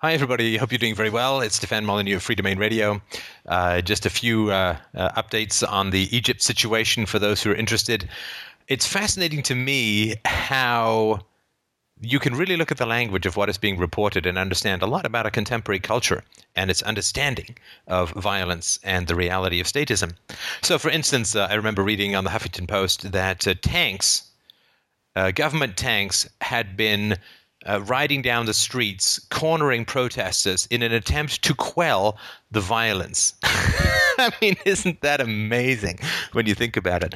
Hi, everybody. Hope you're doing very well. It's Stefan Molyneux of Free Domain Radio. Uh, just a few uh, uh, updates on the Egypt situation for those who are interested. It's fascinating to me how you can really look at the language of what is being reported and understand a lot about a contemporary culture and its understanding of violence and the reality of statism. So, for instance, uh, I remember reading on the Huffington Post that uh, tanks, uh, government tanks, had been uh, riding down the streets, cornering protesters in an attempt to quell the violence. I mean, isn't that amazing when you think about it?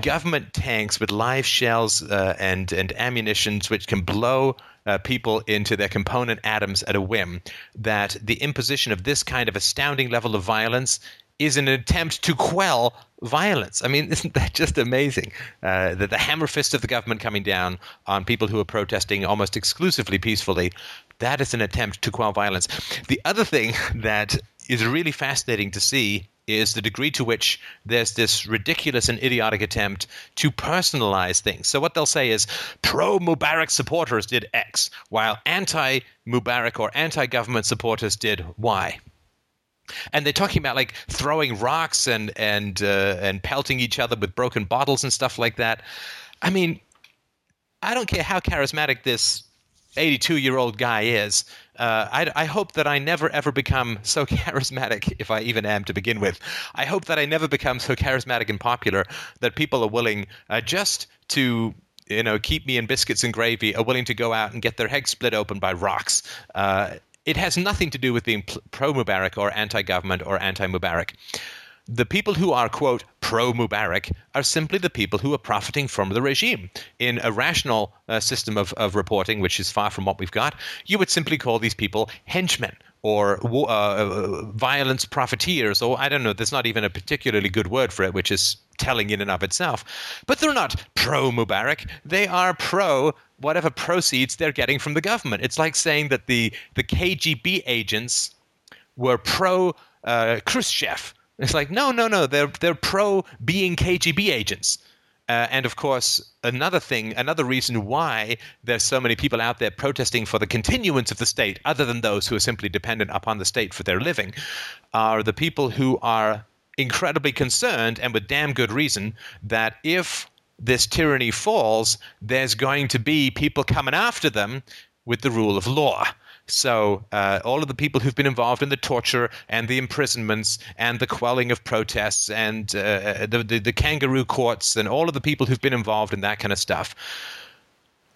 Government tanks with live shells uh, and and ammunitions which can blow uh, people into their component atoms at a whim. That the imposition of this kind of astounding level of violence is an attempt to quell violence. I mean, isn't that just amazing? Uh, the, the hammer fist of the government coming down on people who are protesting almost exclusively peacefully. That is an attempt to quell violence. The other thing that is really fascinating to see is the degree to which there's this ridiculous and idiotic attempt to personalize things. So, what they'll say is pro Mubarak supporters did X, while anti Mubarak or anti government supporters did Y and they're talking about like throwing rocks and and uh, and pelting each other with broken bottles and stuff like that. I mean, I don't care how charismatic this 82 year old guy is. Uh, I, I, hope that I never ever become so charismatic, if I even am to begin with. I hope that I never become so charismatic and popular that people are willing uh, just to you know keep me in biscuits and gravy are willing to go out and get their heads split open by rocks. Uh, it has nothing to do with being pro Mubarak or anti government or anti Mubarak. The people who are, quote, pro Mubarak are simply the people who are profiting from the regime. In a rational uh, system of, of reporting, which is far from what we've got, you would simply call these people henchmen or uh, uh, violence profiteers, or I don't know, there's not even a particularly good word for it, which is telling in and of itself. But they're not pro Mubarak, they are pro whatever proceeds they're getting from the government. It's like saying that the, the KGB agents were pro uh, Khrushchev. It's like, no, no, no, they're, they're pro being KGB agents. Uh, and of course, another thing, another reason why there's so many people out there protesting for the continuance of the state, other than those who are simply dependent upon the state for their living, are the people who are incredibly concerned, and with damn good reason, that if this tyranny falls, there's going to be people coming after them with the rule of law. So, uh, all of the people who've been involved in the torture and the imprisonments and the quelling of protests and uh, the, the, the, kangaroo courts and all of the people who've been involved in that kind of stuff,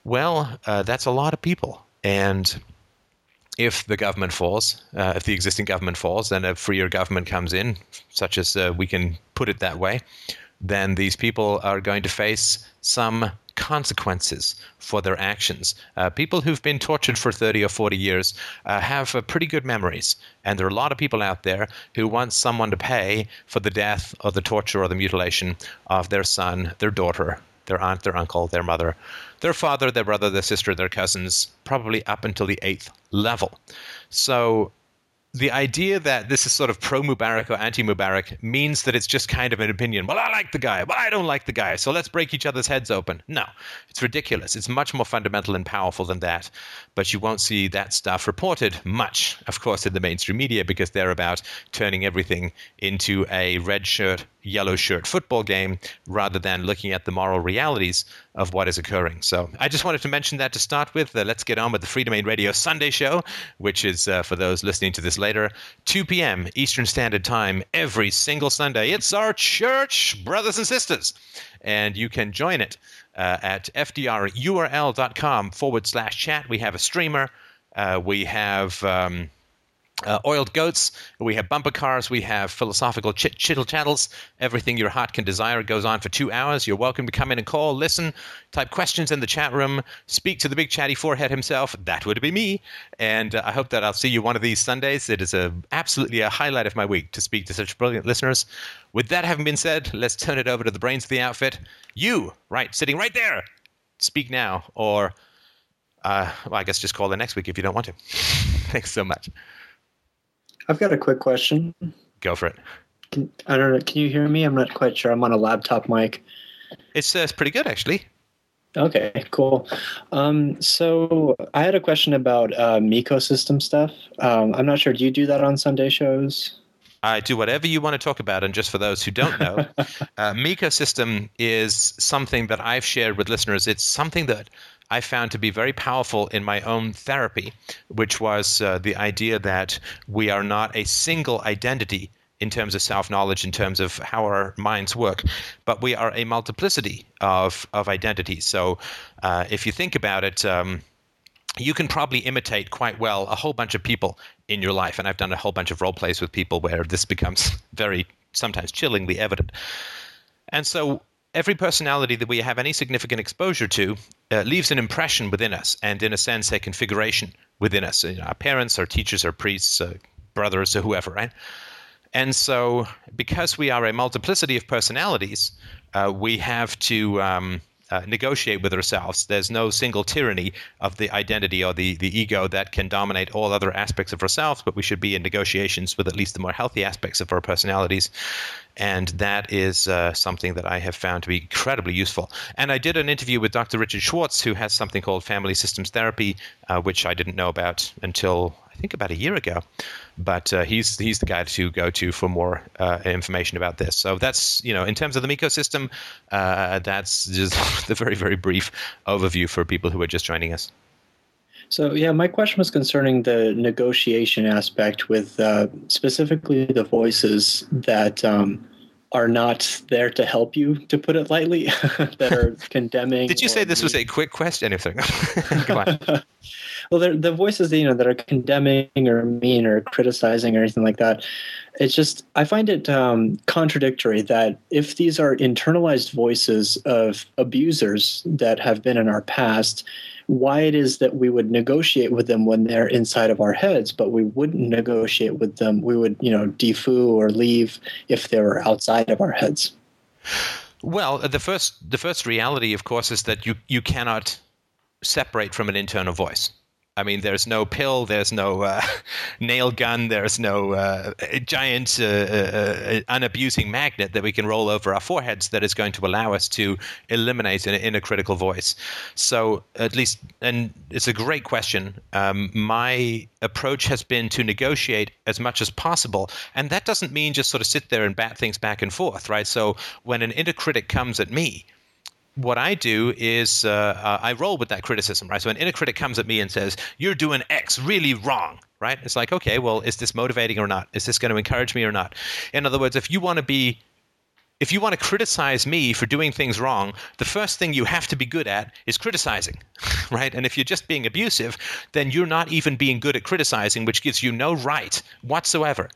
well, uh, that's a lot of people. And if the government falls, uh, if the existing government falls, then a freer government comes in, such as uh, we can put it that way, then these people are going to face some consequences for their actions. Uh, people who've been tortured for 30 or 40 years uh, have uh, pretty good memories. And there are a lot of people out there who want someone to pay for the death or the torture or the mutilation of their son, their daughter, their aunt, their uncle, their mother, their father, their brother, their sister, their cousins, probably up until the eighth level. So the idea that this is sort of pro Mubarak or anti Mubarak means that it's just kind of an opinion. Well, I like the guy. Well, I don't like the guy. So let's break each other's heads open. No, it's ridiculous. It's much more fundamental and powerful than that. But you won't see that stuff reported much, of course, in the mainstream media because they're about turning everything into a red shirt, yellow shirt football game rather than looking at the moral realities of what is occurring. So I just wanted to mention that to start with. Uh, let's get on with the Free Domain Radio Sunday show, which is uh, for those listening to this later, 2 p.m. Eastern Standard Time every single Sunday. It's our church, brothers and sisters, and you can join it uh, at fdrurl.com forward slash chat. We have a streamer. Uh, we have. Um, uh, oiled goats, we have bumper cars, we have philosophical chit chittle chattles. Everything your heart can desire goes on for two hours. You're welcome to come in and call, listen, type questions in the chat room, speak to the big chatty forehead himself. That would be me. And uh, I hope that I'll see you one of these Sundays. It is a, absolutely a highlight of my week to speak to such brilliant listeners. With that having been said, let's turn it over to the brains of the outfit. You, right, sitting right there. Speak now, or uh, well, I guess just call in next week if you don't want to. Thanks so much. I've got a quick question. Go for it. Can, I don't know. Can you hear me? I'm not quite sure. I'm on a laptop mic. It's, uh, it's pretty good, actually. Okay, cool. Um, so I had a question about uh, ecosystem stuff. Um, I'm not sure. Do you do that on Sunday shows? I do whatever you want to talk about. And just for those who don't know, uh, Miko system is something that I've shared with listeners. It's something that I found to be very powerful in my own therapy, which was uh, the idea that we are not a single identity in terms of self knowledge, in terms of how our minds work, but we are a multiplicity of, of identities. So uh, if you think about it, um, you can probably imitate quite well a whole bunch of people in your life. And I've done a whole bunch of role plays with people where this becomes very, sometimes chillingly evident. And so every personality that we have any significant exposure to uh, leaves an impression within us and, in a sense, a configuration within us. You know, our parents, our teachers, our priests, uh, brothers, or whoever, right? And so, because we are a multiplicity of personalities, uh, we have to um, uh, negotiate with ourselves. There's no single tyranny of the identity or the, the ego that can dominate all other aspects of ourselves, but we should be in negotiations with at least the more healthy aspects of our personalities. And that is uh, something that I have found to be incredibly useful. And I did an interview with Dr. Richard Schwartz, who has something called family systems therapy, uh, which I didn't know about until I think about a year ago. But uh, he's he's the guy to go to for more uh, information about this. So that's you know in terms of the Miko system, uh, that's just the very very brief overview for people who are just joining us. So yeah, my question was concerning the negotiation aspect with uh, specifically the voices that um, are not there to help you, to put it lightly, that are condemning. Did you say this was a quick question? Anything? Come on. Well, the voices you know that are condemning or mean or criticizing or anything like that. It's just I find it um, contradictory that if these are internalized voices of abusers that have been in our past, why it is that we would negotiate with them when they're inside of our heads, but we wouldn't negotiate with them. We would, you know, defoo or leave if they were outside of our heads. Well, the first the first reality, of course, is that you you cannot separate from an internal voice. I mean, there's no pill, there's no uh, nail gun, there's no uh, giant uh, uh, unabusing magnet that we can roll over our foreheads that is going to allow us to eliminate an inner critical voice. So, at least, and it's a great question. Um, my approach has been to negotiate as much as possible. And that doesn't mean just sort of sit there and bat things back and forth, right? So, when an inner critic comes at me, what I do is uh, uh, I roll with that criticism, right? So an inner critic comes at me and says, "You're doing X really wrong," right? It's like, okay, well, is this motivating or not? Is this going to encourage me or not? In other words, if you want to be if you want to criticize me for doing things wrong, the first thing you have to be good at is criticizing, right? And if you're just being abusive, then you're not even being good at criticizing, which gives you no right whatsoever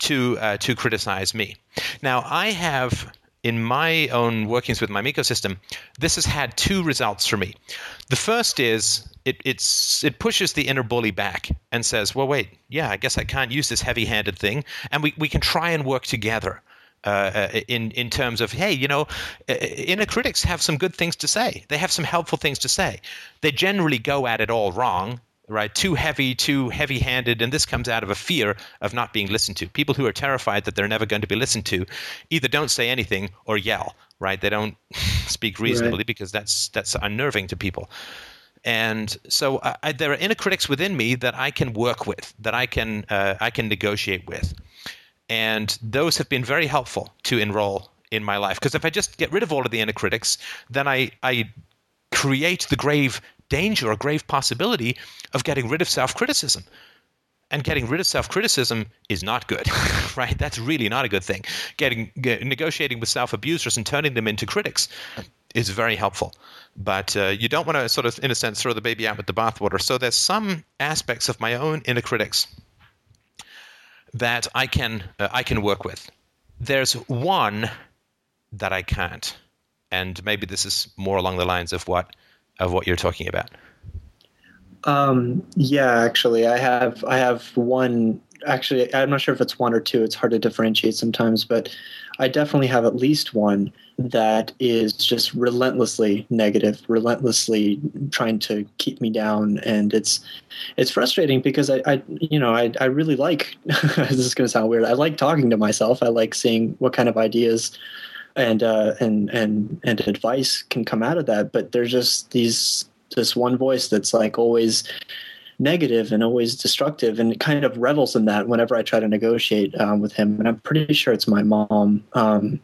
to uh, to criticize me. Now, I have in my own workings with my ecosystem, this has had two results for me. The first is it, it pushes the inner bully back and says, "Well, wait, yeah, I guess I can't use this heavy-handed thing," and we, we can try and work together. Uh, uh in in terms of hey, you know, uh, inner critics have some good things to say. They have some helpful things to say. They generally go at it all wrong, right? Too heavy, too heavy handed. And this comes out of a fear of not being listened to. People who are terrified that they're never going to be listened to either don't say anything or yell, right? They don't speak reasonably right. because that's, that's unnerving to people. And so I, there are inner critics within me that I can work with, that I can, uh, I can negotiate with. And those have been very helpful to enroll in my life. Because if I just get rid of all of the inner critics, then I, I create the grave danger or grave possibility of getting rid of self criticism. And getting rid of self criticism is not good, right? That's really not a good thing. Getting get, negotiating with self abusers and turning them into critics is very helpful. But uh, you don't want to sort of, in a sense, throw the baby out with the bathwater. So there's some aspects of my own inner critics that I can uh, I can work with. There's one that I can't, and maybe this is more along the lines of what of what you're talking about? Um, yeah, actually, I have I have one. Actually, I'm not sure if it's one or two. It's hard to differentiate sometimes, but I definitely have at least one that is just relentlessly negative, relentlessly trying to keep me down, and it's it's frustrating because I, I you know I I really like this is going to sound weird. I like talking to myself. I like seeing what kind of ideas and uh, and and and advice can come out of that. But there's just these this one voice that's like always negative and always destructive, and it kind of revels in that whenever I try to negotiate um, with him. And I'm pretty sure it's my mom. Um,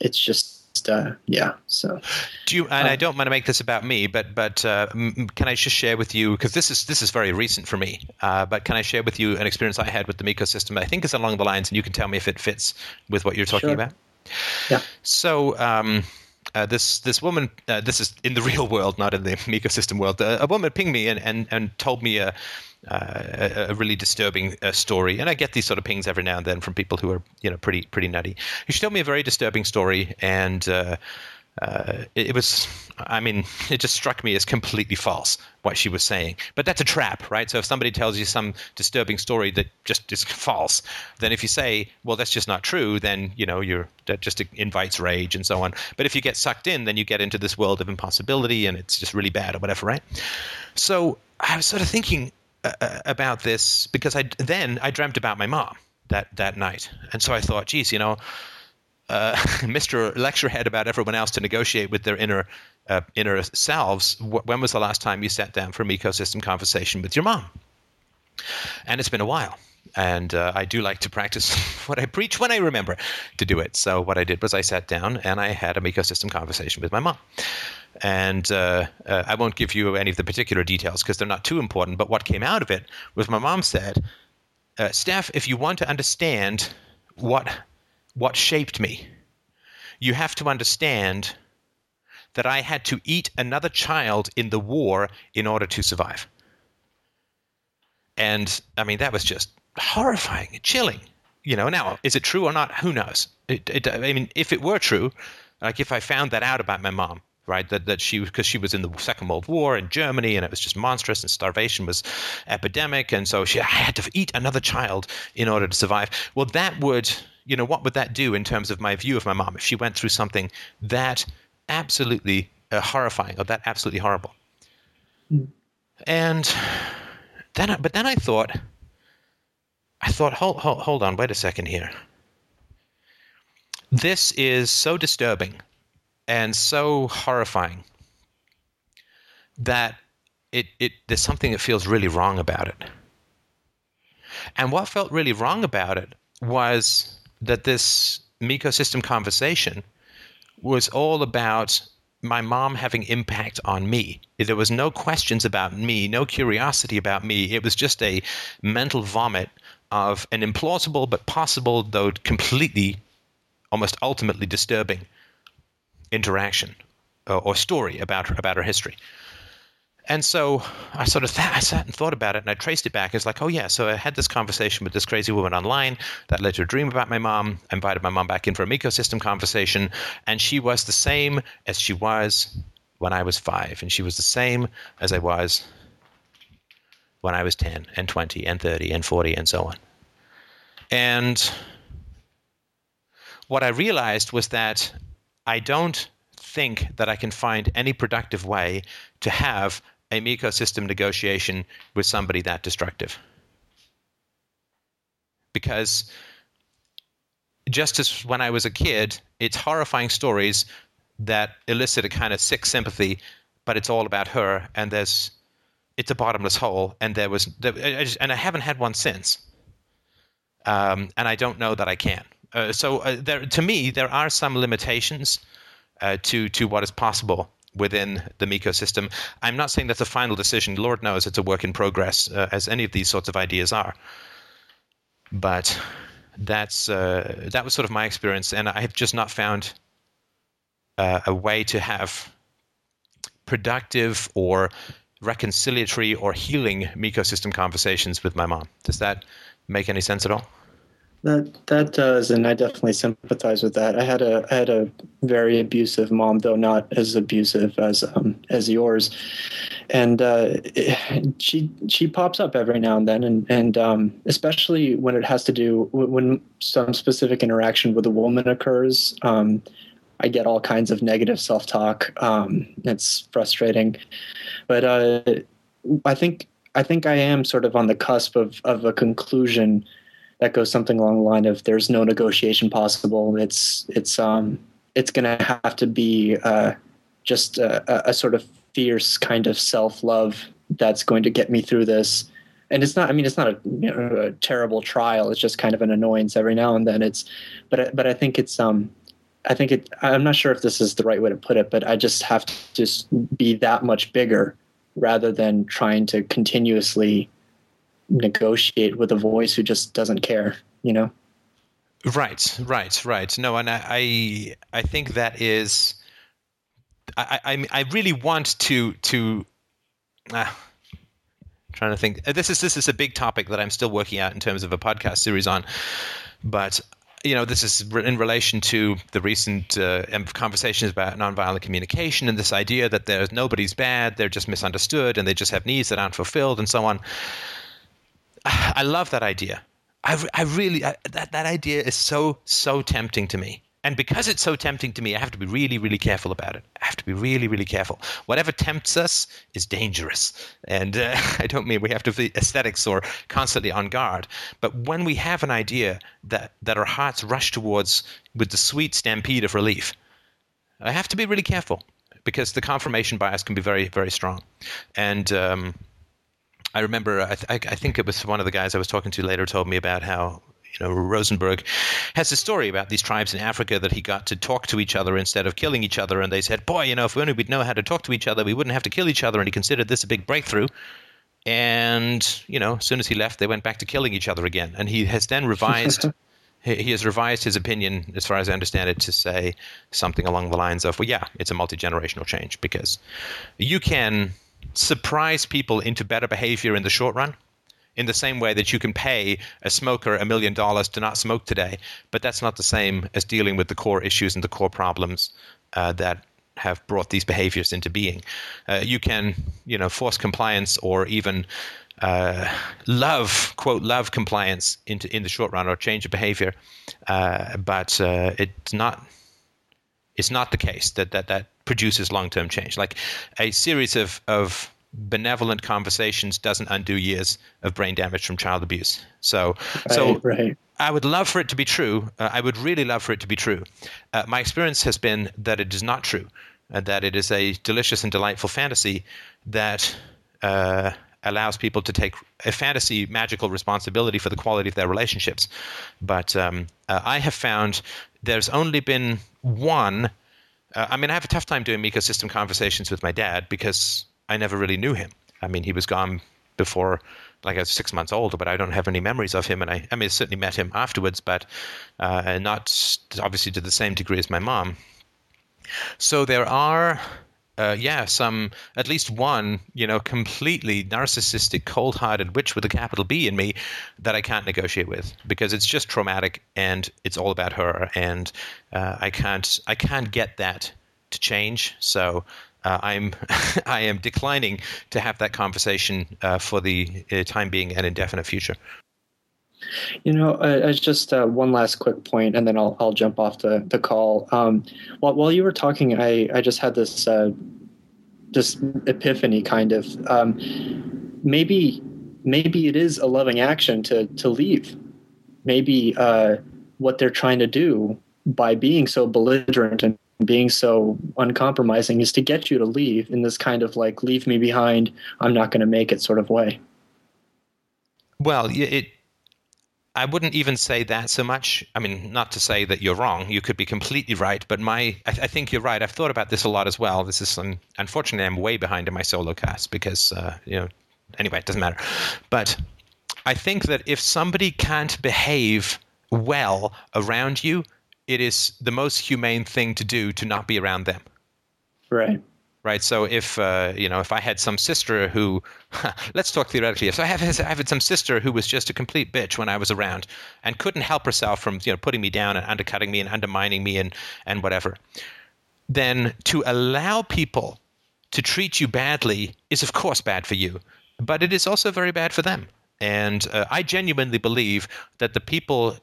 it's just uh, yeah. So, do you? And uh, I don't want to make this about me, but but uh, can I just share with you because this is this is very recent for me. Uh, but can I share with you an experience I had with the Miko system? I think is along the lines, and you can tell me if it fits with what you're talking sure. about. So. Um, uh, this this woman, uh, this is in the real world, not in the Miko system world. Uh, a woman pinged me and, and, and told me a, uh, a, really disturbing uh, story, and I get these sort of pings every now and then from people who are you know pretty pretty nutty. She told me a very disturbing story, and uh, uh, it, it, was I mean it just struck me as completely false what she was saying. But that's a trap, right? So if somebody tells you some disturbing story that just is false, then if you say, well, that's just not true, then you know you're that just invites rage and so on. But if you get sucked in, then you get into this world of impossibility, and it's just really bad or whatever, right? So I was sort of thinking uh, about this because I then I dreamt about my mom that that night, and so I thought, geez, you know, uh, Mr. Lecturehead about everyone else to negotiate with their inner uh, inner selves. When was the last time you sat down for an ecosystem conversation with your mom? And it's been a while. And uh, I do like to practice what I preach when I remember to do it. So what I did was I sat down and I had an ecosystem conversation with my mom. And uh, uh, I won't give you any of the particular details because they're not too important. But what came out of it was my mom said, uh, Steph, if you want to understand what what shaped me, you have to understand that I had to eat another child in the war in order to survive. And I mean, that was just horrifying, chilling. You know, now is it true or not? Who knows? It, it, I mean, if it were true, like if I found that out about my mom, right? That that she because she was in the Second World War in Germany and it was just monstrous and starvation was epidemic and so she I had to eat another child in order to survive. Well, that would you know what would that do in terms of my view of my mom if she went through something that absolutely uh, horrifying or that absolutely horrible? Mm. And then, but then I thought, I thought, hold, hold, hold on, wait a second here. This is so disturbing and so horrifying that it, it there's something that feels really wrong about it. And what felt really wrong about it was that this Miko system conversation was all about my mom having impact on me. There was no questions about me, no curiosity about me. It was just a mental vomit of an implausible but possible, though completely, almost ultimately disturbing interaction or, uh, or story about about her history. And so I sort of th- I sat and thought about it, and I traced it back. It's like, oh yeah, so I had this conversation with this crazy woman online that led to a dream about my mom. I invited my mom back in for a ecosystem conversation, and she was the same as she was when I was five, and she was the same as I was when I was ten, and twenty, and thirty, and forty, and so on. And what I realized was that I don't think that I can find any productive way to have a ecosystem negotiation with somebody that destructive. Because just as when I was a kid, it's horrifying stories that elicit a kind of sick sympathy, but it's all about her, and there's it's a bottomless hole, and there was I just, and I haven't had one since, um, and I don't know that I can. Uh, so uh, there, to me, there are some limitations uh, to to what is possible within the Miko system. I'm not saying that's a final decision. Lord knows it's a work in progress, uh, as any of these sorts of ideas are. But that's uh, that was sort of my experience, and I have just not found uh, a way to have productive or reconciliatory or healing Miko system conversations with my mom. Does that make any sense at all? That that does, and I definitely sympathize with that. I had a I had a very abusive mom, though not as abusive as um, as yours, and uh, she she pops up every now and then, and and um, especially when it has to do when some specific interaction with a woman occurs. Um, I get all kinds of negative self talk. Um, it's frustrating, but uh, I think I think I am sort of on the cusp of of a conclusion that goes something along the line of there's no negotiation possible. It's it's um it's going to have to be uh, just a, a, sort of fierce kind of self love that's going to get me through this. And it's not. I mean, it's not a, you know, a, terrible trial. It's just kind of an annoyance every now and then. It's, but but I think it's um, I think it. I'm not sure if this is the right way to put it, but I just have to just be that much bigger rather than trying to continuously negotiate with a voice who just doesn't care. You know. Right, right, right. No, and I, I, I think that is. I, I, I really want to to. Uh, trying to think. This is this is a big topic that I'm still working out in terms of a podcast series on, but you know, this is in relation to the recent uh, conversations about nonviolent communication and this idea that there's nobody's bad, they're just misunderstood, and they just have needs that aren't fulfilled, and so on. I love that idea. I, I really I, that that idea is so so tempting to me. And because it's so tempting to me, I have to be really, really careful about it. I have to be really, really careful. Whatever tempts us is dangerous. And uh, I don't mean we have to be aesthetics or constantly on guard. But when we have an idea that, that our hearts rush towards with the sweet stampede of relief, I have to be really careful because the confirmation bias can be very, very strong. And um, I remember, uh, I, th- I, think it was one of the guys I was talking to later told me about how you know Rosenberg has a story about these tribes in Africa that he got to talk to each other instead of killing each other, and they said, "Boy, you know, if only we'd know how to talk to each other, we wouldn't have to kill each other." And he considered this a big breakthrough. And you know, as soon as he left, they went back to killing each other again. And he has then revised. he has revised his opinion, as far as I understand it, to say something along the lines of, "Well, yeah, it's a multi generational change because you can." Surprise people into better behavior in the short run in the same way that you can pay a smoker a million dollars to not smoke today, but that's not the same as dealing with the core issues and the core problems uh, that have brought these behaviors into being. Uh, you can, you know, force compliance or even uh, love, quote, love compliance into in the short run or change of behavior, uh, but uh, it's not. It's not the case that that that produces long term change. Like a series of, of benevolent conversations doesn't undo years of brain damage from child abuse. So, right, so right. I would love for it to be true. Uh, I would really love for it to be true. Uh, my experience has been that it is not true, and that it is a delicious and delightful fantasy that uh, allows people to take a fantasy magical responsibility for the quality of their relationships. But um, uh, I have found there's only been one uh, I mean, I have a tough time doing ecosystem conversations with my dad because I never really knew him. I mean, he was gone before, like I was six months old, but I don't have any memories of him. And I, I mean, I certainly met him afterwards, but uh, not obviously to the same degree as my mom. So there are uh, yeah, some at least one, you know, completely narcissistic, cold-hearted witch with a capital B in me that I can't negotiate with because it's just traumatic and it's all about her, and uh, I can't, I can't get that to change. So uh, I'm, I am declining to have that conversation uh, for the uh, time being and indefinite future. You know, uh, just uh, one last quick point, and then I'll I'll jump off the the call. Um, while while you were talking, I I just had this uh, this epiphany, kind of. Um, maybe maybe it is a loving action to to leave. Maybe uh, what they're trying to do by being so belligerent and being so uncompromising is to get you to leave in this kind of like leave me behind i'm not going to make it sort of way well it I wouldn't even say that so much. I mean, not to say that you're wrong. You could be completely right, but my I, th- I think you're right. I've thought about this a lot as well. This is unfortunately I'm way behind in my solo cast because uh, you know. Anyway, it doesn't matter. But I think that if somebody can't behave well around you, it is the most humane thing to do to not be around them. Right right? So if uh, you know, if I had some sister who, let's talk theoretically. If I have, I had some sister who was just a complete bitch when I was around and couldn't help herself from you know putting me down and undercutting me and undermining me and and whatever, then to allow people to treat you badly is of course bad for you, but it is also very bad for them. And uh, I genuinely believe that the people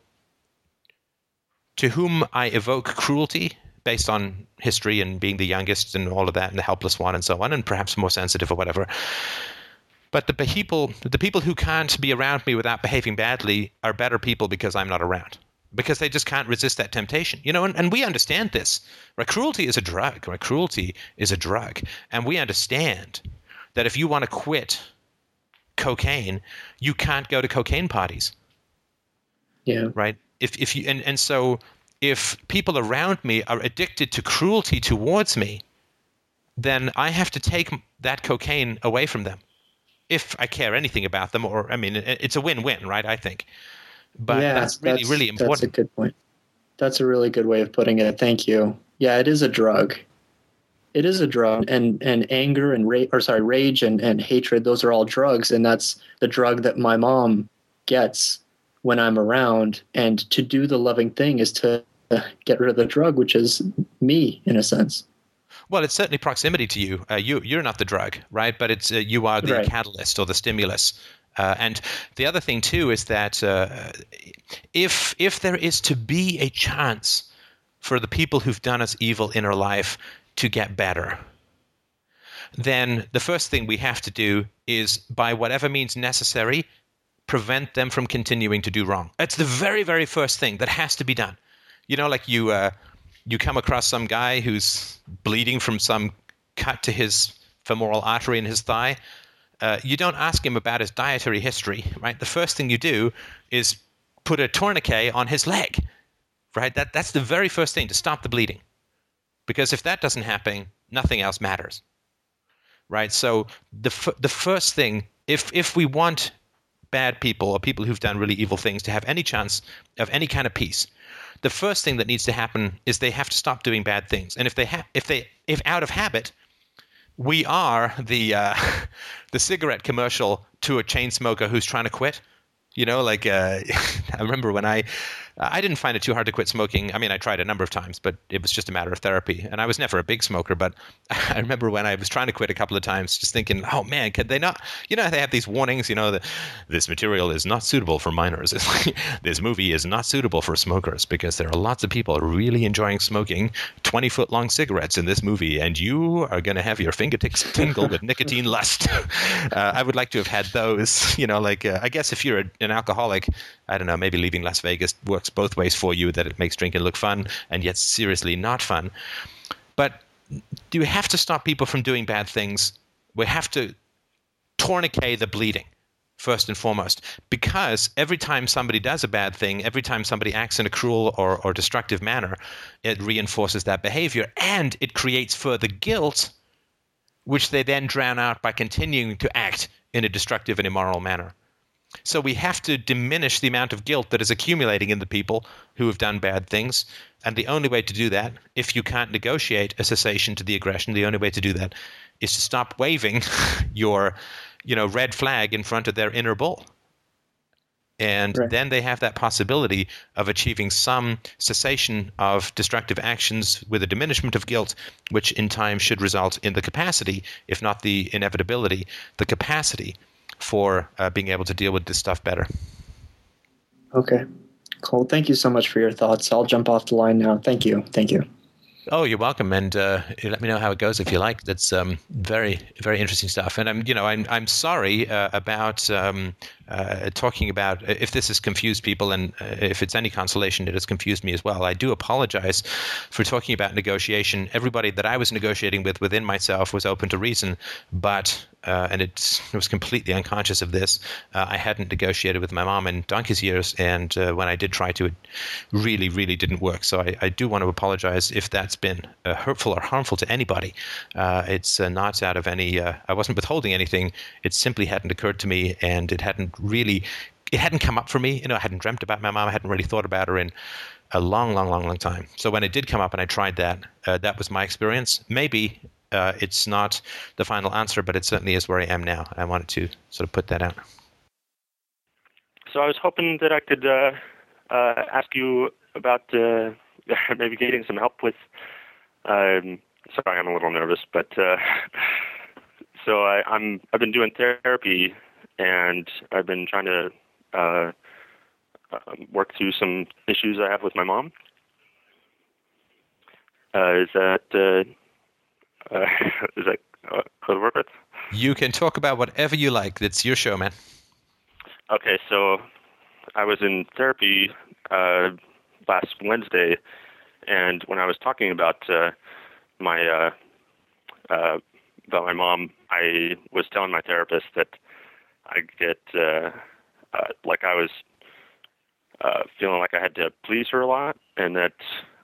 to whom I evoke cruelty based on history and being the youngest and all of that and the helpless one and so on and perhaps more sensitive or whatever but the people the people who can't be around me without behaving badly are better people because i'm not around because they just can't resist that temptation. You know, and, and we understand this. Right? Cruelty is a drug. Right? Cruelty is a drug. And we understand that if you want to quit cocaine, you can't go to cocaine parties. Yeah. Right? If if you and, and so if people around me are addicted to cruelty towards me, then I have to take that cocaine away from them. If I care anything about them, or I mean, it's a win-win, right? I think. But yeah, that's really, that's, really important. That's a good point. That's a really good way of putting it. Thank you. Yeah, it is a drug. It is a drug, and and anger and rage, or sorry, rage and and hatred. Those are all drugs, and that's the drug that my mom gets when I'm around. And to do the loving thing is to get rid of the drug, which is me in a sense. Well, it's certainly proximity to you. Uh, you you're not the drug, right? But it's uh, you are the right. catalyst or the stimulus. Uh, and the other thing too is that uh, if if there is to be a chance for the people who've done us evil in our life to get better, then the first thing we have to do is, by whatever means necessary, prevent them from continuing to do wrong. That's the very very first thing that has to be done. You know, like you uh, you come across some guy who's bleeding from some cut to his femoral artery in his thigh uh, you don't ask him about his dietary history, right? The first thing you do is put a tourniquet on his leg, right? That, that's the very first thing to stop the bleeding. Because if that doesn't happen, nothing else matters, right? So the, f- the first thing, if, if we want bad people or people who've done really evil things to have any chance of any kind of peace, the first thing that needs to happen is they have to stop doing bad things. And if they ha- if they if out of habit we are the uh, the cigarette commercial to a chain smoker who's trying to quit. You know, like uh, I remember when I I didn't find it too hard to quit smoking. I mean, I tried a number of times, but it was just a matter of therapy. And I was never a big smoker, but I remember when I was trying to quit a couple of times, just thinking, oh man, could they not? You know, they have these warnings, you know, that this material is not suitable for minors. this movie is not suitable for smokers because there are lots of people really enjoying smoking 20 foot long cigarettes in this movie, and you are going to have your fingertips tingle with nicotine lust. Uh, I would like to have had those, you know, like, uh, I guess if you're a, an alcoholic, I don't know, maybe leaving Las Vegas works both ways for you that it makes drinking look fun and yet seriously not fun. But do you have to stop people from doing bad things? We have to tourniquet the bleeding first and foremost. Because every time somebody does a bad thing, every time somebody acts in a cruel or, or destructive manner, it reinforces that behavior and it creates further guilt, which they then drown out by continuing to act in a destructive and immoral manner. So we have to diminish the amount of guilt that is accumulating in the people who have done bad things. And the only way to do that, if you can't negotiate a cessation to the aggression, the only way to do that is to stop waving your, you know, red flag in front of their inner bull. And right. then they have that possibility of achieving some cessation of destructive actions with a diminishment of guilt, which in time should result in the capacity, if not the inevitability, the capacity for uh, being able to deal with this stuff better. Okay, cool. Thank you so much for your thoughts. I'll jump off the line now. Thank you. Thank you. Oh, you're welcome, and uh, let me know how it goes if you like. That's um, very, very interesting stuff. And I'm, you know, I'm, I'm sorry uh, about um, uh, talking about if this has confused people, and uh, if it's any consolation, it has confused me as well. I do apologize for talking about negotiation. Everybody that I was negotiating with within myself was open to reason, but uh, and it was completely unconscious of this. Uh, I hadn't negotiated with my mom in donkey's years, and uh, when I did try to, it really, really didn't work. So I, I do want to apologize if that's been uh, hurtful or harmful to anybody. Uh, it's uh, not out of any. I wasn't withholding anything. It simply hadn't occurred to me, and it hadn't really. It hadn't come up for me. You know, I hadn't dreamt about my mom. I hadn't really thought about her in a long, long, long, long time. So when it did come up and I tried that, that was my experience. Maybe uh, it's not the final answer, but it certainly is where I am now. I wanted to sort of put that out. So I was hoping that I could uh, uh, ask you about uh, maybe getting some help with. Um, sorry, I'm a little nervous, but uh, so I, I'm I've been doing therapy, and I've been trying to uh, work through some issues I have with my mom. is that uh, is that uh, code word? You can talk about whatever you like. It's your show, man. Okay, so I was in therapy uh, last Wednesday, and when I was talking about uh, my uh, uh, about my mom, I was telling my therapist that I get uh, uh, like I was uh, feeling like I had to please her a lot, and that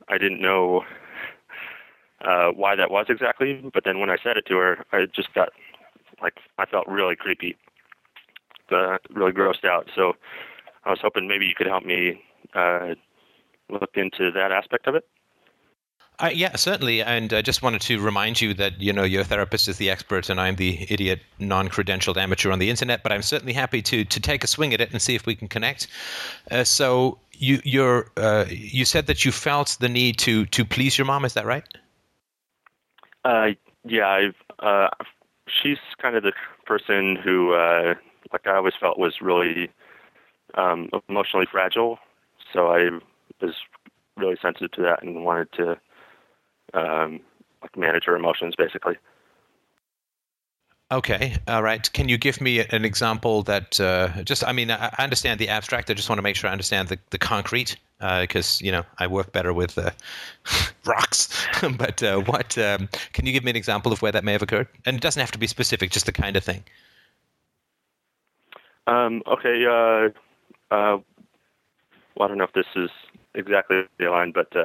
I didn't know uh, why that was exactly. But then when I said it to her, I just got like I felt really creepy, uh, really grossed out. So I was hoping maybe you could help me uh, look into that aspect of it. Uh, yeah, certainly. And I just wanted to remind you that you know your therapist is the expert, and I'm the idiot, non-credentialed amateur on the internet. But I'm certainly happy to to take a swing at it and see if we can connect. Uh, so you you're uh, you said that you felt the need to to please your mom. Is that right? Uh, yeah, uh, she's kind of the person who, uh, like I always felt, was really um, emotionally fragile. So I was really sensitive to that and wanted to um, like manage her emotions, basically. Okay, all right. Can you give me an example that uh, just, I mean, I understand the abstract. I just want to make sure I understand the, the concrete because, uh, you know, I work better with uh, rocks. but uh, what, um, can you give me an example of where that may have occurred? And it doesn't have to be specific, just the kind of thing. Um, okay. Uh, uh, well, I don't know if this is exactly the line, but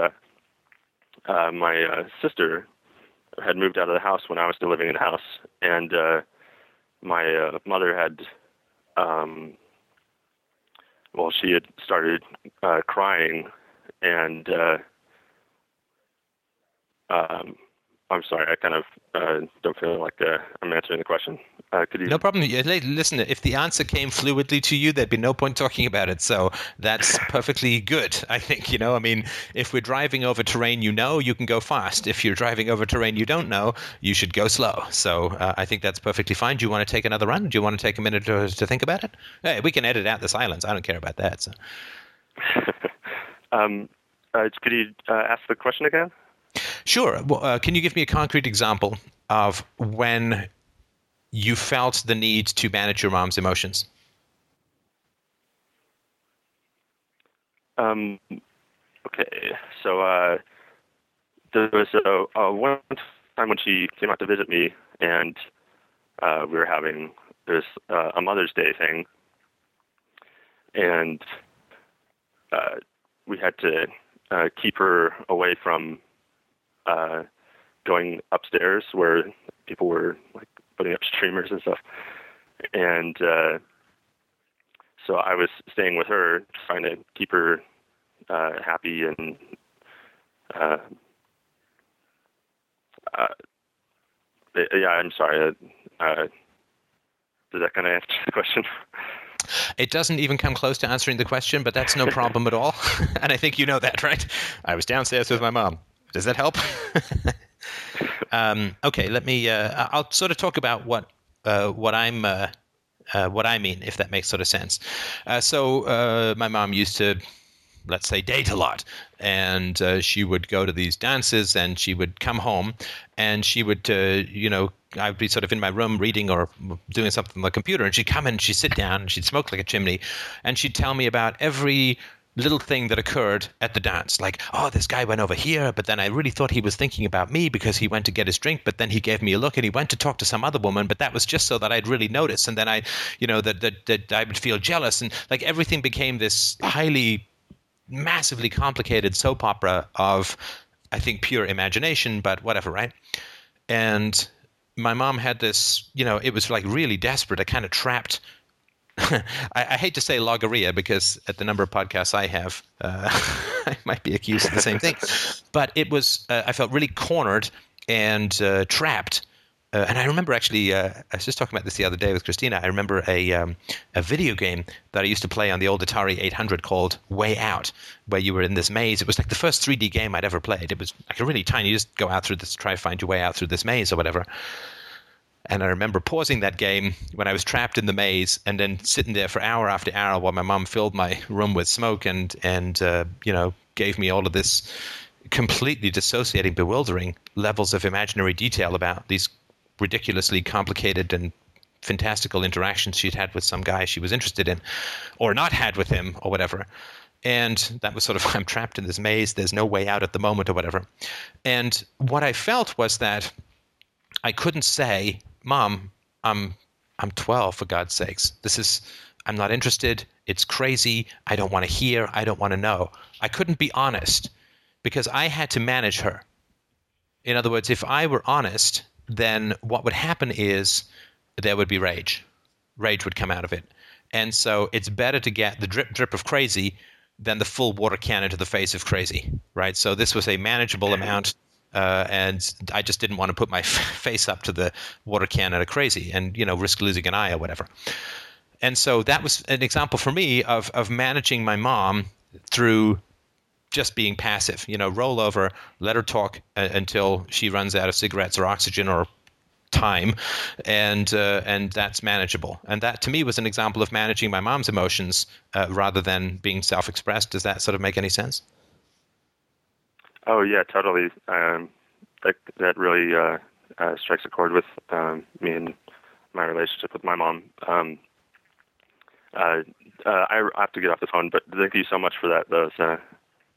my uh, sister had moved out of the house when I was still living in the house, and uh, my uh, mother had, um, well, she had started uh, crying, and uh, um, I'm sorry, I kind of uh, don't feel like uh, I'm answering the question. Uh, could you? No problem. Listen, if the answer came fluidly to you, there'd be no point talking about it. So that's perfectly good. I think you know. I mean, if we're driving over terrain you know, you can go fast. If you're driving over terrain you don't know, you should go slow. So uh, I think that's perfectly fine. Do you want to take another run? Do you want to take a minute to, to think about it? Hey, we can edit out the silence. I don't care about that. So. um, uh, could you uh, ask the question again? Sure. Well, uh, can you give me a concrete example of when you felt the need to manage your mom's emotions? Um, okay, so uh, there was a, a, one time when she came out to visit me, and uh, we were having this uh, a Mother's Day thing, and uh, we had to uh, keep her away from uh, going upstairs where people were like putting up streamers and stuff. And uh, so I was staying with her, trying to keep her uh, happy and uh, uh, yeah, I'm sorry. Uh, uh, does that kind of answer the question? It doesn't even come close to answering the question, but that's no problem at all. and I think you know that, right? I was downstairs with my mom. Does that help? um, okay, let me. Uh, I'll sort of talk about what uh, what I'm. Uh, uh what I mean, if that makes sort of sense. Uh, so uh, my mom used to, let's say, date a lot, and she would go to these dances, and she would come home, and she would, you know, I'd be sort of in my room reading or doing something on the computer, and she'd come and she'd sit down, and she'd smoke like a chimney, and she'd tell me about every little thing that occurred at the dance like oh this guy went over here but then i really thought he was thinking about me because he went to get his drink but then he gave me a look and he went to talk to some other woman but that was just so that i'd really notice and then i you know that that, that i would feel jealous and like everything became this highly massively complicated soap opera of i think pure imagination but whatever right? And my mom had this you know it was like really desperate. A kind of trapped I, I, hate to say logorrhea because at the number of podcasts I have, uh, I might be accused of the same thing. But it was, uh, I felt really cornered and uh, trapped. Uh, and I remember actually, uh, I was just talking about this the other day with Christina. I remember a, um, a video game that I used to play on the old Atari 800 called Way Out, where you were in this maze. It was like the first 3D game I'd ever played. It was like a really tiny, you just go out through this, try to find your way out through this maze or whatever. And I remember pausing that game when I was trapped in the maze, and then sitting there for hour after hour while my mom filled my room with smoke and and uh, you know gave me all of this completely dissociating, bewildering levels of imaginary detail about these ridiculously complicated and fantastical interactions she'd had with some guy she was interested in, or not had with him, or whatever. And that was sort of, I'm trapped in this maze. There's no way out at the moment or whatever. And what I felt was that I couldn't say, Mom, I'm, I'm 12, for God's sakes. This is, I'm not interested. It's crazy. I don't want to hear. I don't want to know. I couldn't be honest because I had to manage her. In other words, if I were honest, then what would happen is there would be rage. Rage would come out of it. And so it's better to get the drip drip of crazy than the full water cannon to the face of crazy, right? So this was a manageable amount, uh, and I just didn't want to put my face up to the water cannon of crazy and you know risk losing an eye or whatever. And so that was an example for me of of managing my mom through just being passive. You know, roll over, let her talk uh, until she runs out of cigarettes or oxygen or time, and uh, and that's manageable. And that to me was an example of managing my mom's emotions uh, rather than being self-expressed. Does that sort of make any sense? Oh yeah, totally. Um, that that really uh, uh, strikes a chord with um, me and my relationship with my mom. Um, uh, uh, I have to get off the phone, but thank you so much for that, though. So.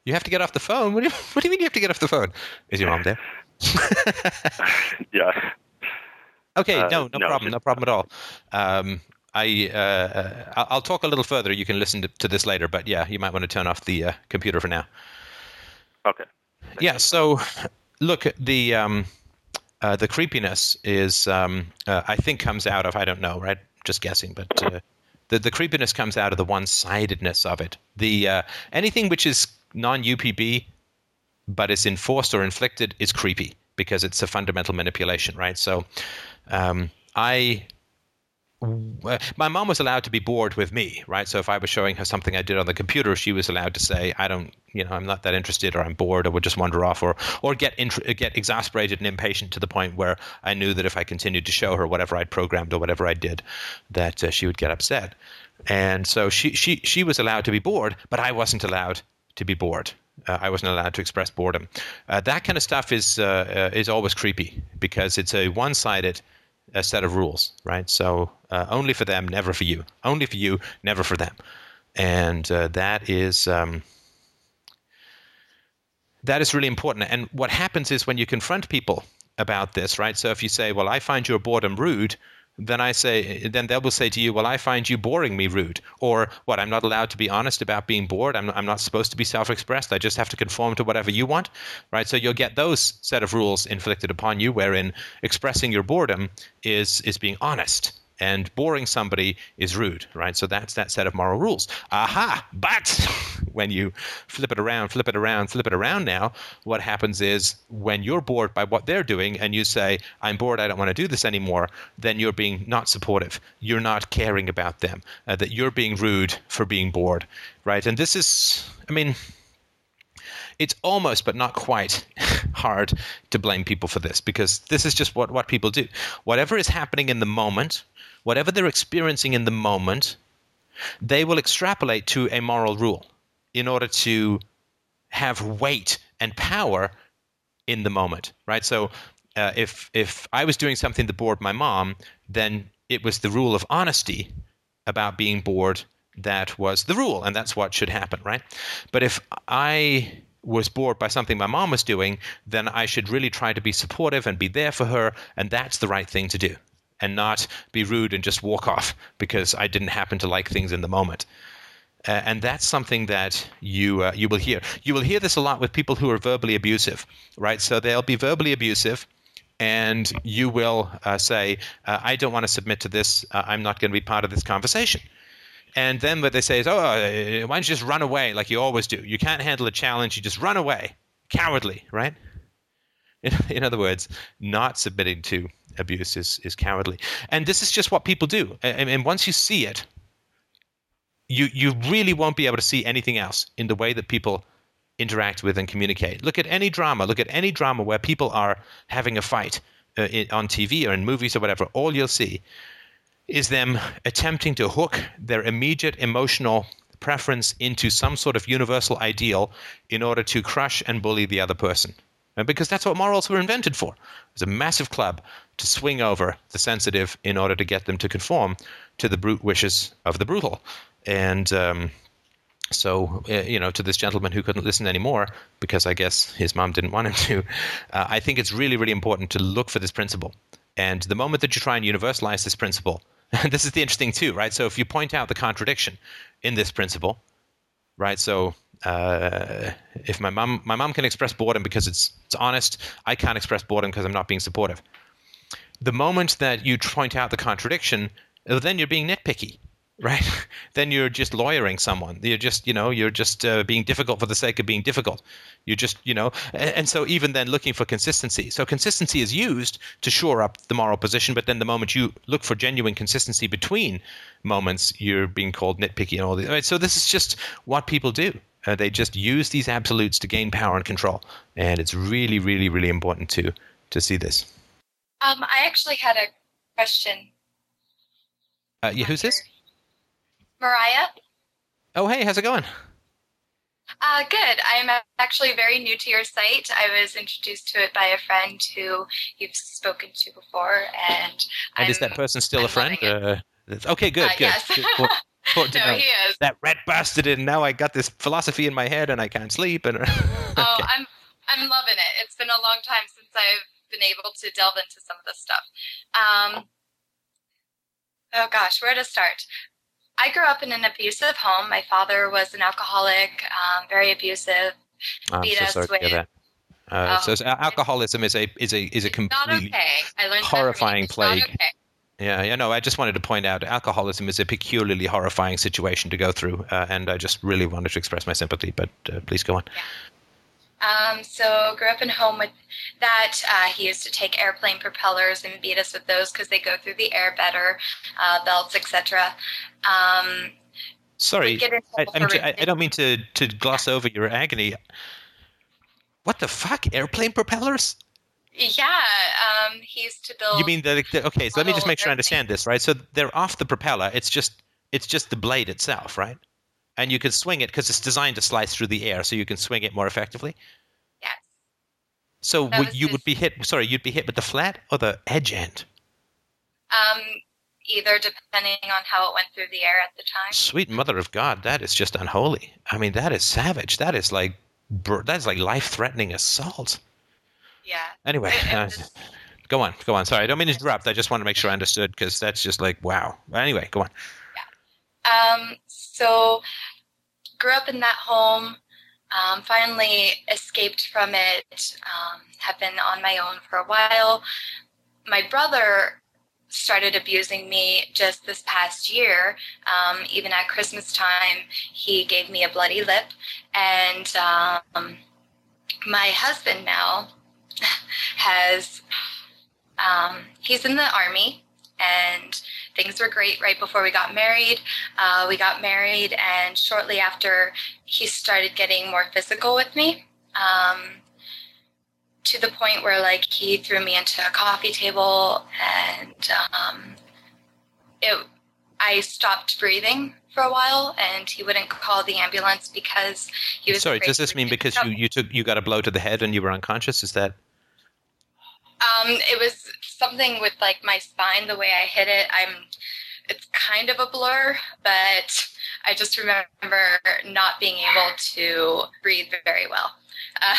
You have to get off the phone. What do you What do you mean you have to get off the phone? Is your mom there? yeah. Okay. Uh, no, no, no, problem. No problem at all. Um, I uh, I'll talk a little further. You can listen to, to, this later, but yeah, you might want to turn off the uh, computer for now. Okay. Yeah. So, look, the um, uh, the creepiness is um, uh, I think comes out of I don't know, right? Just guessing, but uh, the the creepiness comes out of the one sidedness of it. The uh, anything which is non UPB, but is enforced or inflicted is creepy because it's a fundamental manipulation, right? So um, I my mom was allowed to be bored with me, right? So if I was showing her something I did on the computer, she was allowed to say, "I don't, you know, I'm not that interested, or I'm bored, or would just wander off, or or get int- get exasperated and impatient to the point where I knew that if I continued to show her whatever I'd programmed or whatever I did, that uh, she would get upset. And so she she she was allowed to be bored, but I wasn't allowed to be bored. Uh, I wasn't allowed to express boredom. Uh, that kind of stuff is uh, uh is always creepy because it's a one-sided uh, set of rules, right? So uh, only for them, never for you. Only for you, never for them. And that is um, that is really important. And what happens is when you confront people about this, right? So if you say, "Well, I find your boredom rude," then I say, then they will say to you, well, I find you boring me rude. Or what, I'm not allowed to be honest about being bored. I'm, I'm not supposed to be self expressed. I just have to conform to whatever you want. Right. So you'll get those set of rules inflicted upon you, wherein expressing your boredom is, is being honest and boring somebody is rude, right? So that's that set of moral rules. Aha! But when you flip it around, flip it around, flip it around now, what happens is when you're bored by what they're doing and you say, I'm bored, I don't want to do this anymore, then you're being not supportive. You're not caring about them, uh, that you're being rude for being bored, right? And this is, I mean, it's almost but not quite hard to blame people for this because this is just what, what people do. Whatever is happening in the moment, whatever they're experiencing in the moment, they will extrapolate to a moral rule in order to have weight and power in the moment, right? So uh, if if I was doing something that bored my mom, then it was the rule of honesty about being bored that was the rule, and that's what should happen, right? But if I was bored by something my mom was doing, then I should really try to be supportive and be there for her, and that's the right thing to do and not be rude and just walk off because I didn't happen to like things in the moment. Uh, and that's something that you uh, you will hear. You will hear this a lot with people who are verbally abusive, right? So they'll be verbally abusive, and you will uh, say, uh, "I don't want to submit to this. Uh, I'm not going to be part of this conversation." And then what they say is, "Oh, uh, why don't you just run away like you always do? You can't handle a challenge. You just run away, cowardly, right?" In, in other words, not submitting to abuse is, is cowardly. And this is just what people do. And, and once you see it, you, you really won't be able to see anything else in the way that people interact with and communicate. Look at any drama. Look at any drama where people are having a fight uh, on TV or in movies or whatever. All you'll see is them attempting to hook their immediate emotional preference into some sort of universal ideal in order to crush and bully the other person. And because that's what morals were invented for. It's a massive club to swing over the sensitive in order to get them to conform to the brute wishes of the brutal. And um, So, uh, you know, to this gentleman who couldn't listen anymore because I guess his mom didn't want him to, uh, I think it's really, really important to look for this principle. And the moment that you try and universalize this principle, and this is the interesting too, right? So if you point out the contradiction in this principle, right? So uh, if my mom my mom can express boredom because it's it's honest, I can't express boredom because I'm not being supportive. The moment that you point out the contradiction, then you're being nitpicky, right? then you're just lawyering someone. You're just, you know, you're just uh, being difficult for the sake of being difficult. You're just, you know, and, and, so even then looking for consistency. So consistency is used to shore up the moral position, but then the moment you look for genuine consistency between moments, you're being called nitpicky and all this. Right? So this is just what people do. Uh, they just use these absolutes to gain power and control, and it's really, really, really important to to see this. Um, I actually had a question. Uh, yeah, who's this? Mariah. Oh, hey, how's it going? Uh, good. I'm actually very new to your site. I was introduced to it by a friend who you've spoken to before, and and I'm, is that person still I'm a friend? Uh, okay, good, uh, good. Yes. good. Well, no, he is. That rat bastard, and now I got this philosophy in my head, and I can't sleep. And okay. oh, I'm I'm loving it. It's been a long time since I've been able to delve into some of this stuff. Um, oh gosh, where to start? I grew up in an abusive home. My father was an alcoholic, um, very abusive. I'm beat so us sorry with, to hear that. Uh, oh, so alcoholism is a is a is a completely okay. horrifying plague. Okay. Yeah, yeah, no. I just wanted to point out alcoholism is a peculiarly horrifying situation to go through, uh, and I just really wanted to express my sympathy. But uh, please go on. Yeah. Um, so grew up in a home with that. Uh, he used to take airplane propellers and beat us with those because they go through the air better, uh, belts, etc. Um, Sorry, I, I, I, don't mean to, to gloss over your agony. What the fuck? Airplane propellers? Yeah, um, he used to build. You mean the, the okay? So let me just make sure I understand this, right? So they're off the propeller. It's just it's just the blade itself, right? and you can swing it because it's designed to slice through the air, so you can swing it more effectively. Yes. So would, you would be hit. Sorry, you'd be hit with the flat or the edge end. Um, either depending on how it went through the air at the time. Sweet mother of God, that is just unholy. I mean, that is savage. That is like that is like life-threatening assault. Yeah. Anyway. Uh, go on, go on. Sorry, I don't mean to interrupt. I just want to make sure I understood because that's just like wow. Anyway, go on. Yeah. Um. So grew up in that home. Um, finally escaped from it. Um, have been on my own for a while. My brother started abusing me just this past year. Um, even at Christmas time, he gave me a bloody lip. And um, my husband now has, um, he's in the army and things were great right before we got married. Uh, we got married, and shortly after, he started getting more physical with me. Um, to the point where like he threw me into a coffee table and um, it i stopped breathing for a while and he wouldn't call the ambulance because he was sorry does this mean because you, you took you got a blow to the head and you were unconscious is that um, it was something with like my spine, the way I hit it. I'm, it's kind of a blur, but I just remember not being able to breathe very well. Uh,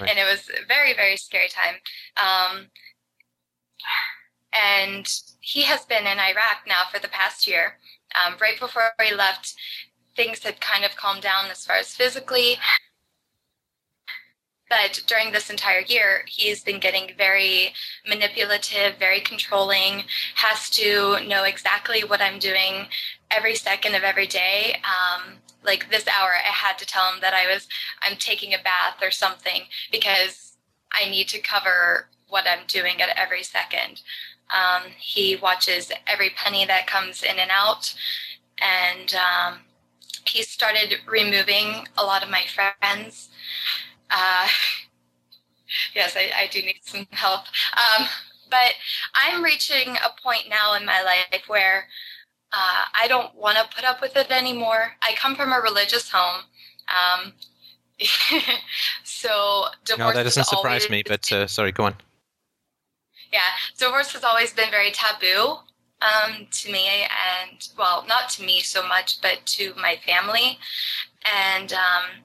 right. And it was a very, very scary time. Um, and he has been in Iraq now for the past year. Um, right before he left, things had kind of calmed down as far as physically. But during this entire year, he's been getting very manipulative, very controlling, has to know exactly what I'm doing every second of every day. Um, like this hour, I had to tell him that I was, I'm taking a bath or something because I need to cover what I'm doing at every second. Um, he watches every penny that comes in and out. And um, he started removing a lot of my friends uh, yes, I, I, do need some help. Um, but I'm reaching a point now in my life where uh, I don't want to put up with it anymore. I come from a religious home. Um, so divorce no, that doesn't surprise always, me. But uh, sorry, go on. Yeah, divorce has always been very taboo um, to me, and well, not to me so much, but to my family. And um,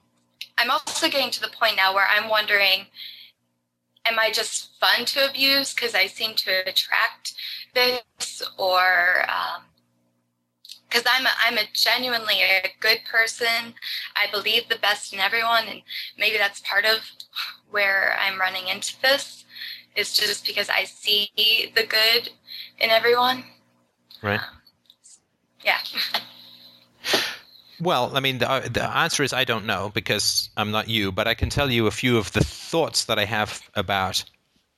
I'm also getting to the point now where I'm wondering am I just fun to abuse because I seem to attract this, or because um, I'm a, I'm a genuinely a good person. I believe the best in everyone, and maybe that's part of where I'm running into this. Is just because I see the good in everyone. Right. Um, yeah. Well, I mean, the, the, answer is I don't know because I'm not you, but I can tell you a few of the thoughts that I have about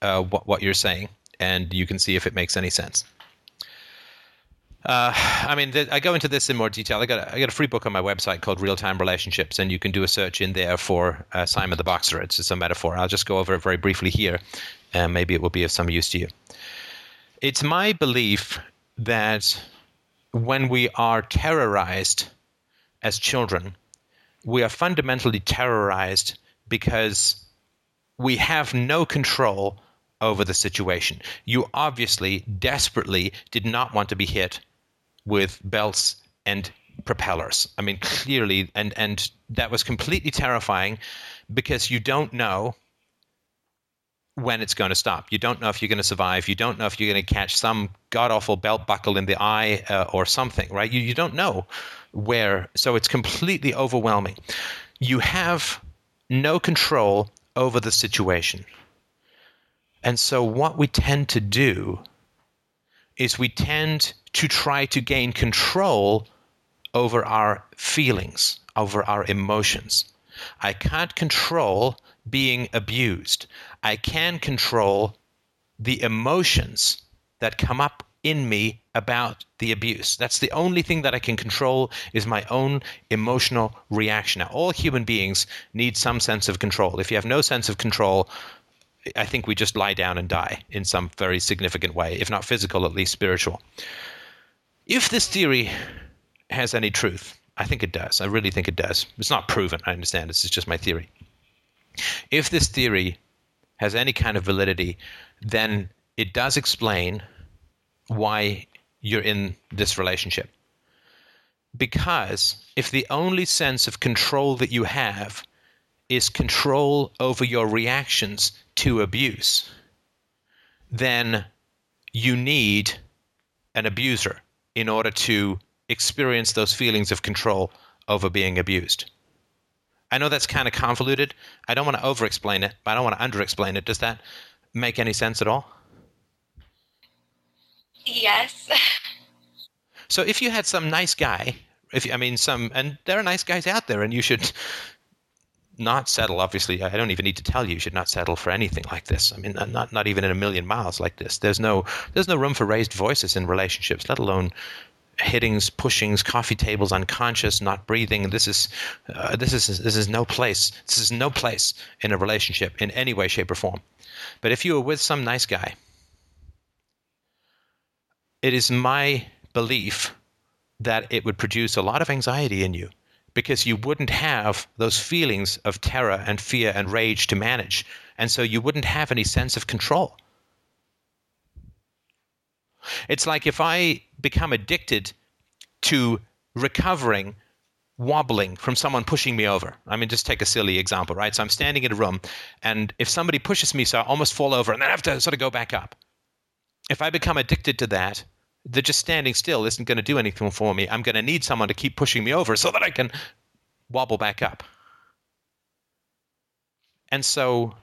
uh, what, what you're saying, and you can see if it makes any sense. Uh, I mean, th- I go into this in more detail. I got a, I got a free book on my website called Real Time Relationships, and you can do a search in there for uh, Simon the Boxer. It's just a metaphor. I'll just go over it very briefly here, and maybe it will be of some use to you. It's my belief that when we are terrorized as children, we are fundamentally terrorized because we have no control over the situation. You obviously desperately did not want to be hit with belts and propellers. I mean, clearly, and, and that was completely terrifying because you don't know when it's going to stop. You don't know if you're going to survive. You don't know if you're going to catch some god awful belt buckle in the eye uh, or something, right? You, you don't know where. So it's completely overwhelming. You have no control over the situation. And so what we tend to do is we tend to try to gain control over our feelings, over our emotions. I can't control being abused. I can control the emotions that come up in me about the abuse. That's the only thing that I can control is my own emotional reaction. Now, all human beings need some sense of control. If you have no sense of control, I think we just lie down and die in some very significant way, if not physical, at least spiritual. If this theory has any truth, I think it does. I really think it does. It's not proven, I understand. This is just my theory. If this theory has any kind of validity, then it does explain why you're in this relationship. Because if the only sense of control that you have is control over your reactions to abuse, then you need an abuser in order to experience those feelings of control over being abused. I know that's kind of convoluted. I don't want to over explain it, but I don't want to under explain it. Does that make any sense at all? Yes. so if you had some nice guy, if I mean some, and there are nice guys out there, and you should not settle. Obviously, I don't even need to tell you, you should not settle for anything like this. I mean, not not even in a million miles like this. There's no there's no room for raised voices in relationships, let alone hittings, pushings, coffee tables, unconscious, not breathing. This is uh, this is this is no place. This is no place in a relationship in any way, shape, or form. But if you were with some nice guy, it is my belief that it would produce a lot of anxiety in you because you wouldn't have those feelings of terror and fear and rage to manage, and so you wouldn't have any sense of control. It's like if I become addicted to recovering wobbling from someone pushing me over. I mean, just take a silly example, right? So I'm standing in a room, and if somebody pushes me, so I almost fall over, and then I have to sort of go back up. If I become addicted to that, that just standing still isn't going to do anything for me. I'm going to need someone to keep pushing me over so that I can wobble back up. And so,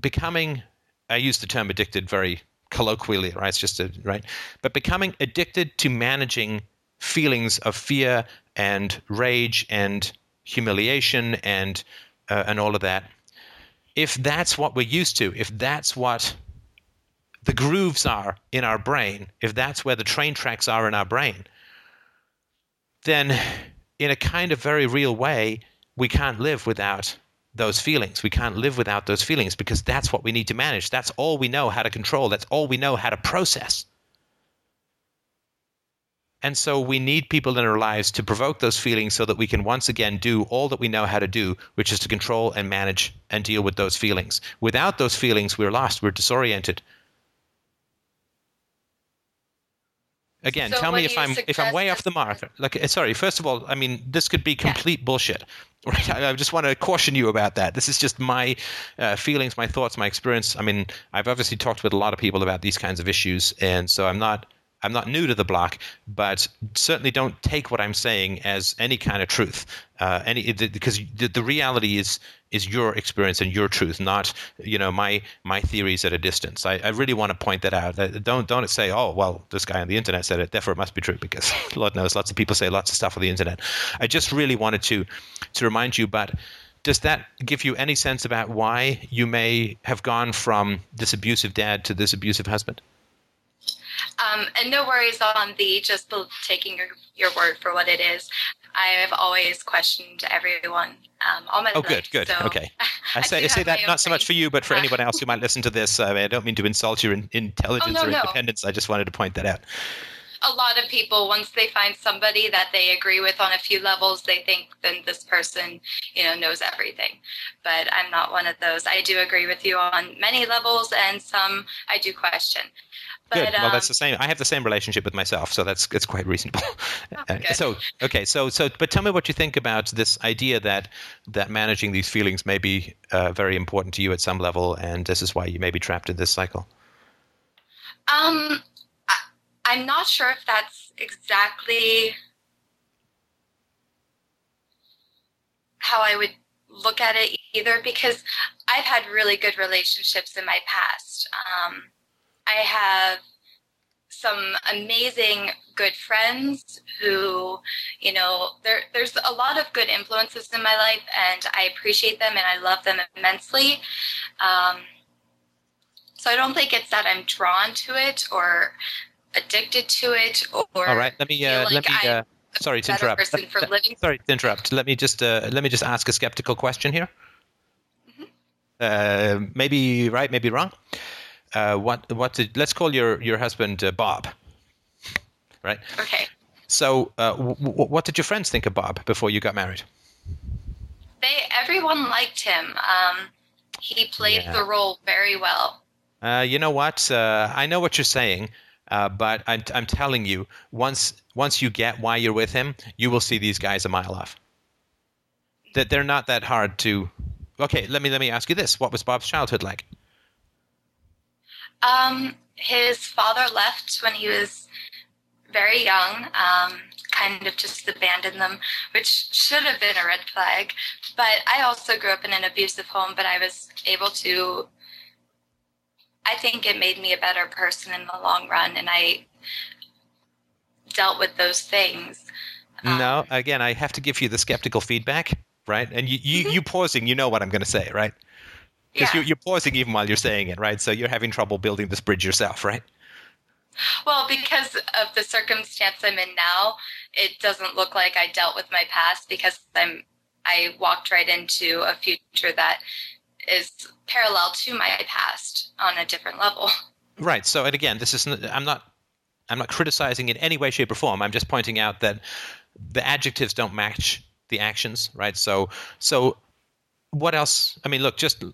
becoming, I use the term addicted very colloquially, right? It's just a right, but becoming addicted to managing feelings of fear and rage and humiliation and uh, and all of that. If that's what we're used to, if that's what the grooves are in our brain, if that's where the train tracks are in our brain, then in a kind of very real way, we can't live without those feelings. We can't live without those feelings because that's what we need to manage. That's all we know how to control. That's all we know how to process. And so we need people in our lives to provoke those feelings so that we can once again do all that we know how to do, which is to control and manage and deal with those feelings. Without those feelings, we're lost, we're disoriented. Again, So tell me if I'm if I'm way off the mark. Like, uh, sorry. First of all, I mean, this could be Yeah. complete bullshit. I just want to caution you about that. This is just my uh, feelings, my thoughts, my experience. I mean, I've obviously talked with a lot of people about these kinds of issues, and so I'm not I'm not new to the block, but certainly don't take what I'm saying as any kind of truth. Uh, any because the, the reality is is your experience and your truth, not you know my my theories at a distance. I, I really want to point that out. Don't don't say, oh well, this guy on the internet said it, therefore it must be true because Lord knows lots of people say lots of stuff on the internet. I just really wanted to to remind you, but. Does that give you any sense about why you may have gone from this abusive dad to this abusive husband? Um, and no worries on the just the, taking your, your word for what it is. I have always questioned everyone. Um, all my Oh, life, good, good. so okay. I say, I say that not so much for you, but for Uh, anyone else who might listen to this. I, mean, I don't mean to insult your in, intelligence Oh, no, or no. independence. I just wanted to point that out. A lot of people once they find somebody that they agree with on a few levels they think then this person you know knows everything but i'm not one of those i do agree with you on many levels and some i do question but Good. Well, um, that's the same. I have the same relationship with myself, so that's it's quite reasonable. Uh, good. so, okay, so so, but tell me what you think about this idea that that managing these feelings may be uh, very important to you at some level, and this is why you may be trapped in this cycle. Um, I'm not sure if that's exactly how I would look at it either, because I've had really good relationships in my past. Um, I have some amazing good friends who, you know, there, there's a lot of good influences in my life, and I appreciate them and I love them immensely. Um, so I don't think it's that I'm drawn to it or addicted to it or All right, let me uh, like let me. Uh, sorry to interrupt. person for living. Sorry to interrupt. Let me just uh, let me just ask a skeptical question here. Mm-hmm. Uh, maybe right, maybe wrong. Uh, what what did let's call your your husband uh, Bob, right? Okay. So, uh, w- w- what did your friends think of Bob before you got married? They everyone liked him. Um, he played Yeah. the role very well. Uh, you know what? Uh, I know what you're saying, uh, but I'm, I'm telling you, once once you get why you're with him, you will see these guys a mile off. That they're not that hard to. Okay, let me let me ask you this: What was Bob's childhood like? Um, his father left when he was very young. Um, kind of just abandoned them, which should have been a red flag. But I also grew up in an abusive home, but I was able to. I think it made me a better person in the long run, and I dealt with those things. Um, no, again, I have to give you the skeptical feedback, right? And you you, you pausing, you know what I'm going to say, right? Because Mm-hmm. Yeah. you, you're pausing even while you're saying it, right? So you're having trouble building this bridge yourself, right? Well, because of the circumstance I'm in now, it doesn't look like I dealt with my past because I'm I walked right into a future that is parallel to my past on a different level. Right. So, and again, this is I'm not I'm not criticizing in any way, shape, or form. I'm just pointing out that the adjectives don't match the actions, right? So, so what else? I mean, look, just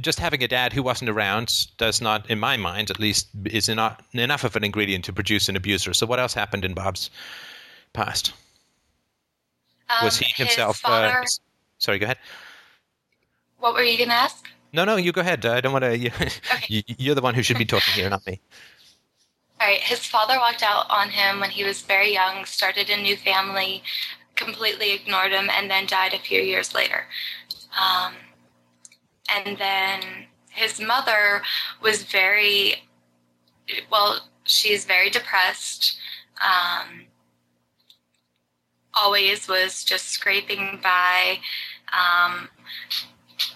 just having a dad who wasn't around does not, in my mind, at least, is not enough of an ingredient to produce an abuser. So, what else happened in Bob's past? Was Um, he himself? Father, uh, sorry, go ahead. What were you going to ask? No, no, you go ahead. I don't want to. You, you, you're the one who should be talking here, not me. All right. His father walked out on him when he was very young, started a new family, completely ignored him, and then died a few years later. Um, and then his mother was very, well, she's very depressed. Um, always was just scraping by. Um,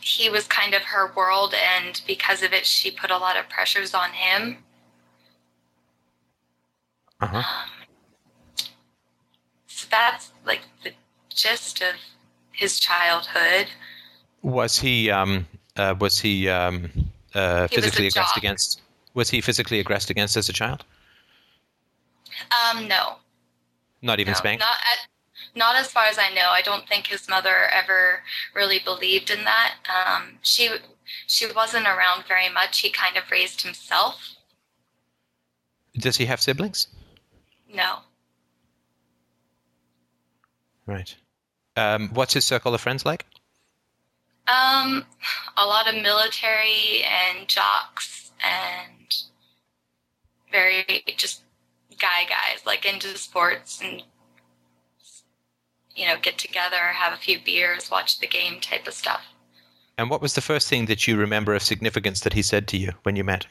he was kind of her world, and because of it, she put a lot of pressures on him. Uh-huh. Um, so that's like the gist of his childhood. Was he um uh, was he um uh, He was physically aggressed jock. against? Was he physically aggressed against as a child? Um, no, Not even no, spanked. not at, not as far as I know. I don't think his mother ever really believed in that. Um, she she wasn't around very much. He kind of raised himself. Does he have siblings? no. Right. Um, what's his circle of friends like? Um, a lot of military and jocks and very just guy guys, like into sports and you know get together, have a few beers, watch the game type of stuff. And what was the first thing that you remember of significance that he said to you when you met?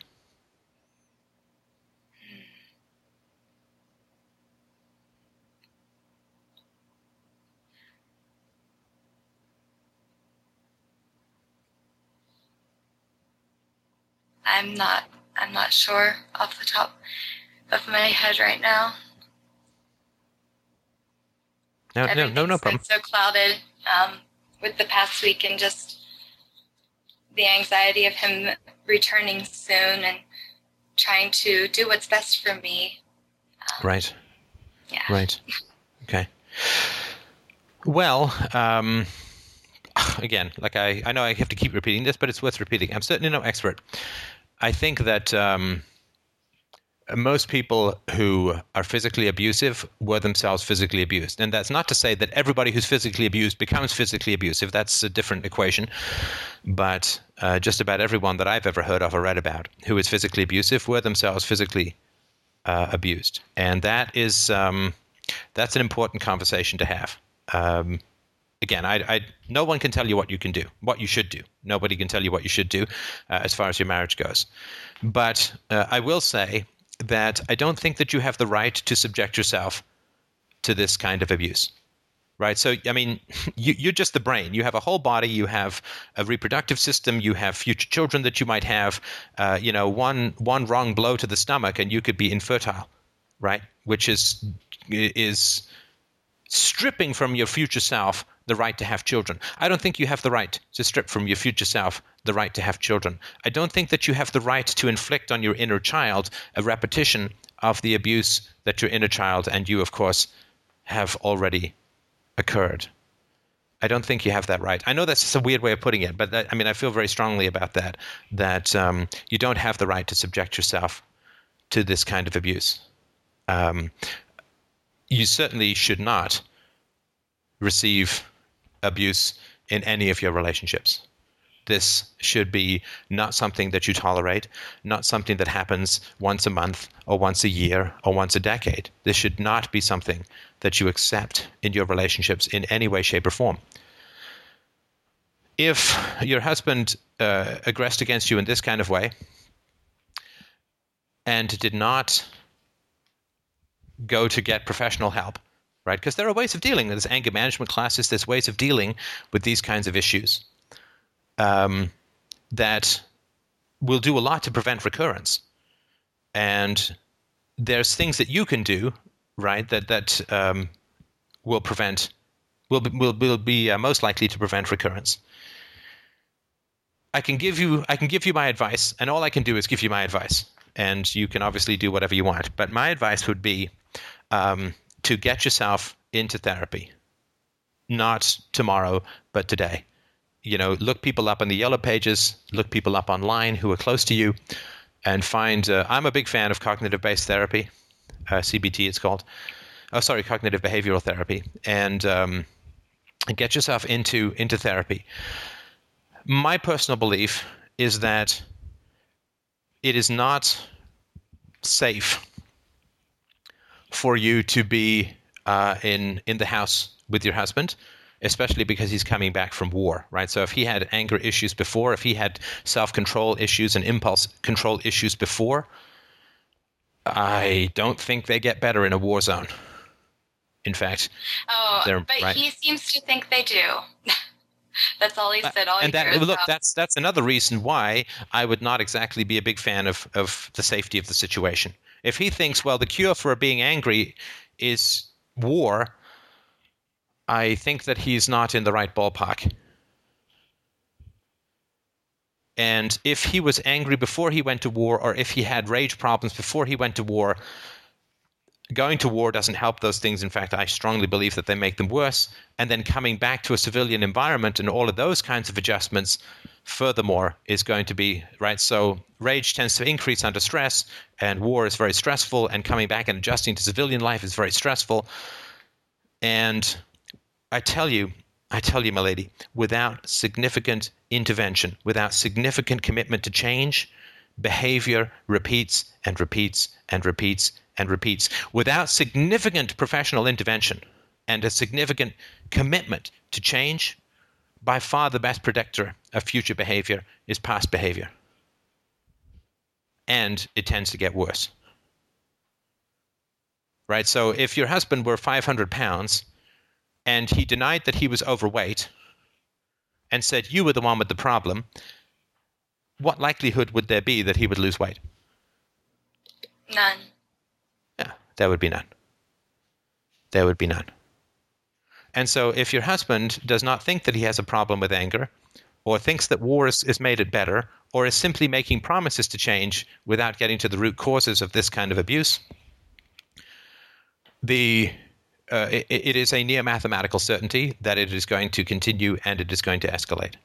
I'm not I'm not sure off the top of my head right now. No, no, no, no problem. So clouded um, with the past week and just the anxiety of him returning soon and trying to do what's best for me. Um, right. Yeah. Right. Okay. Well, um, again, like I, I know I have to keep repeating this, but it's worth repeating. I'm certainly no expert. I think that um, most people who are physically abusive were themselves physically abused. And that's not to say that everybody who's physically abused becomes physically abusive. That's a different equation. But uh, just about everyone that I've ever heard of or read about who is physically abusive were themselves physically uh, abused. And that is um, that's an important conversation to have. Um, again, I, I, no one can tell you what you can do, what you should do. Nobody can tell you what you should do uh, as far as your marriage goes. But uh, I will say that I don't think that you have the right to subject yourself to this kind of abuse. Right. So, I mean, you, are just the brain. You have a whole body. You have a reproductive system. You have future children that you might have. Uh, you know, one one wrong blow to the stomach, and you could be infertile. Right. Which is is stripping from your future self the right to have children. I don't think you have the right to strip from your future self the right to have children. I don't think that you have the right to inflict on your inner child a repetition of the abuse that your inner child and you, of course, have already occurred. I don't think you have that right. I know that's just a weird way of putting it, but that, I mean, I feel very strongly about that. That um, you don't have the right to subject yourself to this kind of abuse. Um, you certainly should not receive abuse in any of your relationships. This should be not something that you tolerate, not something that happens once a month or once a year or once a decade. This should not be something that you accept in your relationships in any way, shape, or form. If your husband uh, aggressed against you in this kind of way and did not go to get professional help, right? Because there are ways of dealing. There's anger management classes. There's ways of dealing with these kinds of issues um, that will do a lot to prevent recurrence. And there's things that you can do, right? That that um, will prevent will be, will, will be uh, most likely to prevent recurrence. I can give you I can give you my advice, and all I can do is give you my advice, and you can obviously do whatever you want. But my advice would be um, to get yourself into therapy, not tomorrow, but today. You know, look people up on the yellow pages, look people up online who are close to you, and find. Uh, I'm a big fan of cognitive based therapy, uh, CBT it's called. Oh, sorry, cognitive behavioral therapy, and um, get yourself into into therapy. My personal belief is that it is not safe for you to be uh, in in the house with your husband, especially because he's coming back from war, right? So if he had anger issues before, if he had self control issues and impulse control issues before, I don't think they get better in a war zone. In fact, oh, but right. he seems to think they do. that's all he said. All and that look, about. that's that's another reason why I would not exactly be a big fan of of the safety of the situation. If he thinks, well, the cure for being angry is war, I think that he's not in the right ballpark. And if he was angry before he went to war, or if he had rage problems before he went to war, going to war doesn't help those things. In fact, I strongly believe that they make them worse. And then coming back to a civilian environment and all of those kinds of adjustments furthermore, is going to be, right? So rage tends to increase under stress, and war is very stressful, and coming back and adjusting to civilian life is very stressful. And I tell you, I tell you, my lady, without significant intervention, without significant commitment to change, behavior repeats and repeats and repeats and repeats. Without significant professional intervention and a significant commitment to change, by far the best predictor of future behavior is past behavior. And it tends to get worse. Right? So if your husband were 500 pounds and he denied that he was overweight and said you were the one with the problem, what likelihood would there be that he would lose weight? None. Yeah, there would be none. There would be none. And so, if your husband does not think that he has a problem with anger, or thinks that war has, made it better, or is simply making promises to change without getting to the root causes of this kind of abuse, the uh, it, it is a near mathematical certainty that it is going to continue and it is going to escalate.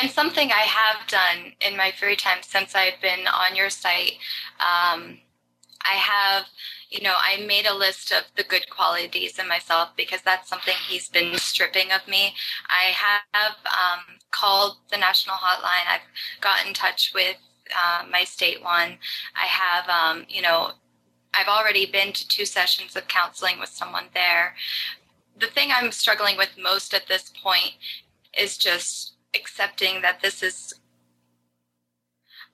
And something I have done in my free time since I've been on your site, um, I have, you know, I made a list of the good qualities in myself because that's something he's been stripping of me. I have um, called the national hotline. I've got in touch with uh, my state one. I have, um, you know, I've already been to two sessions of counseling with someone there. The thing I'm struggling with most at this point is just accepting that this is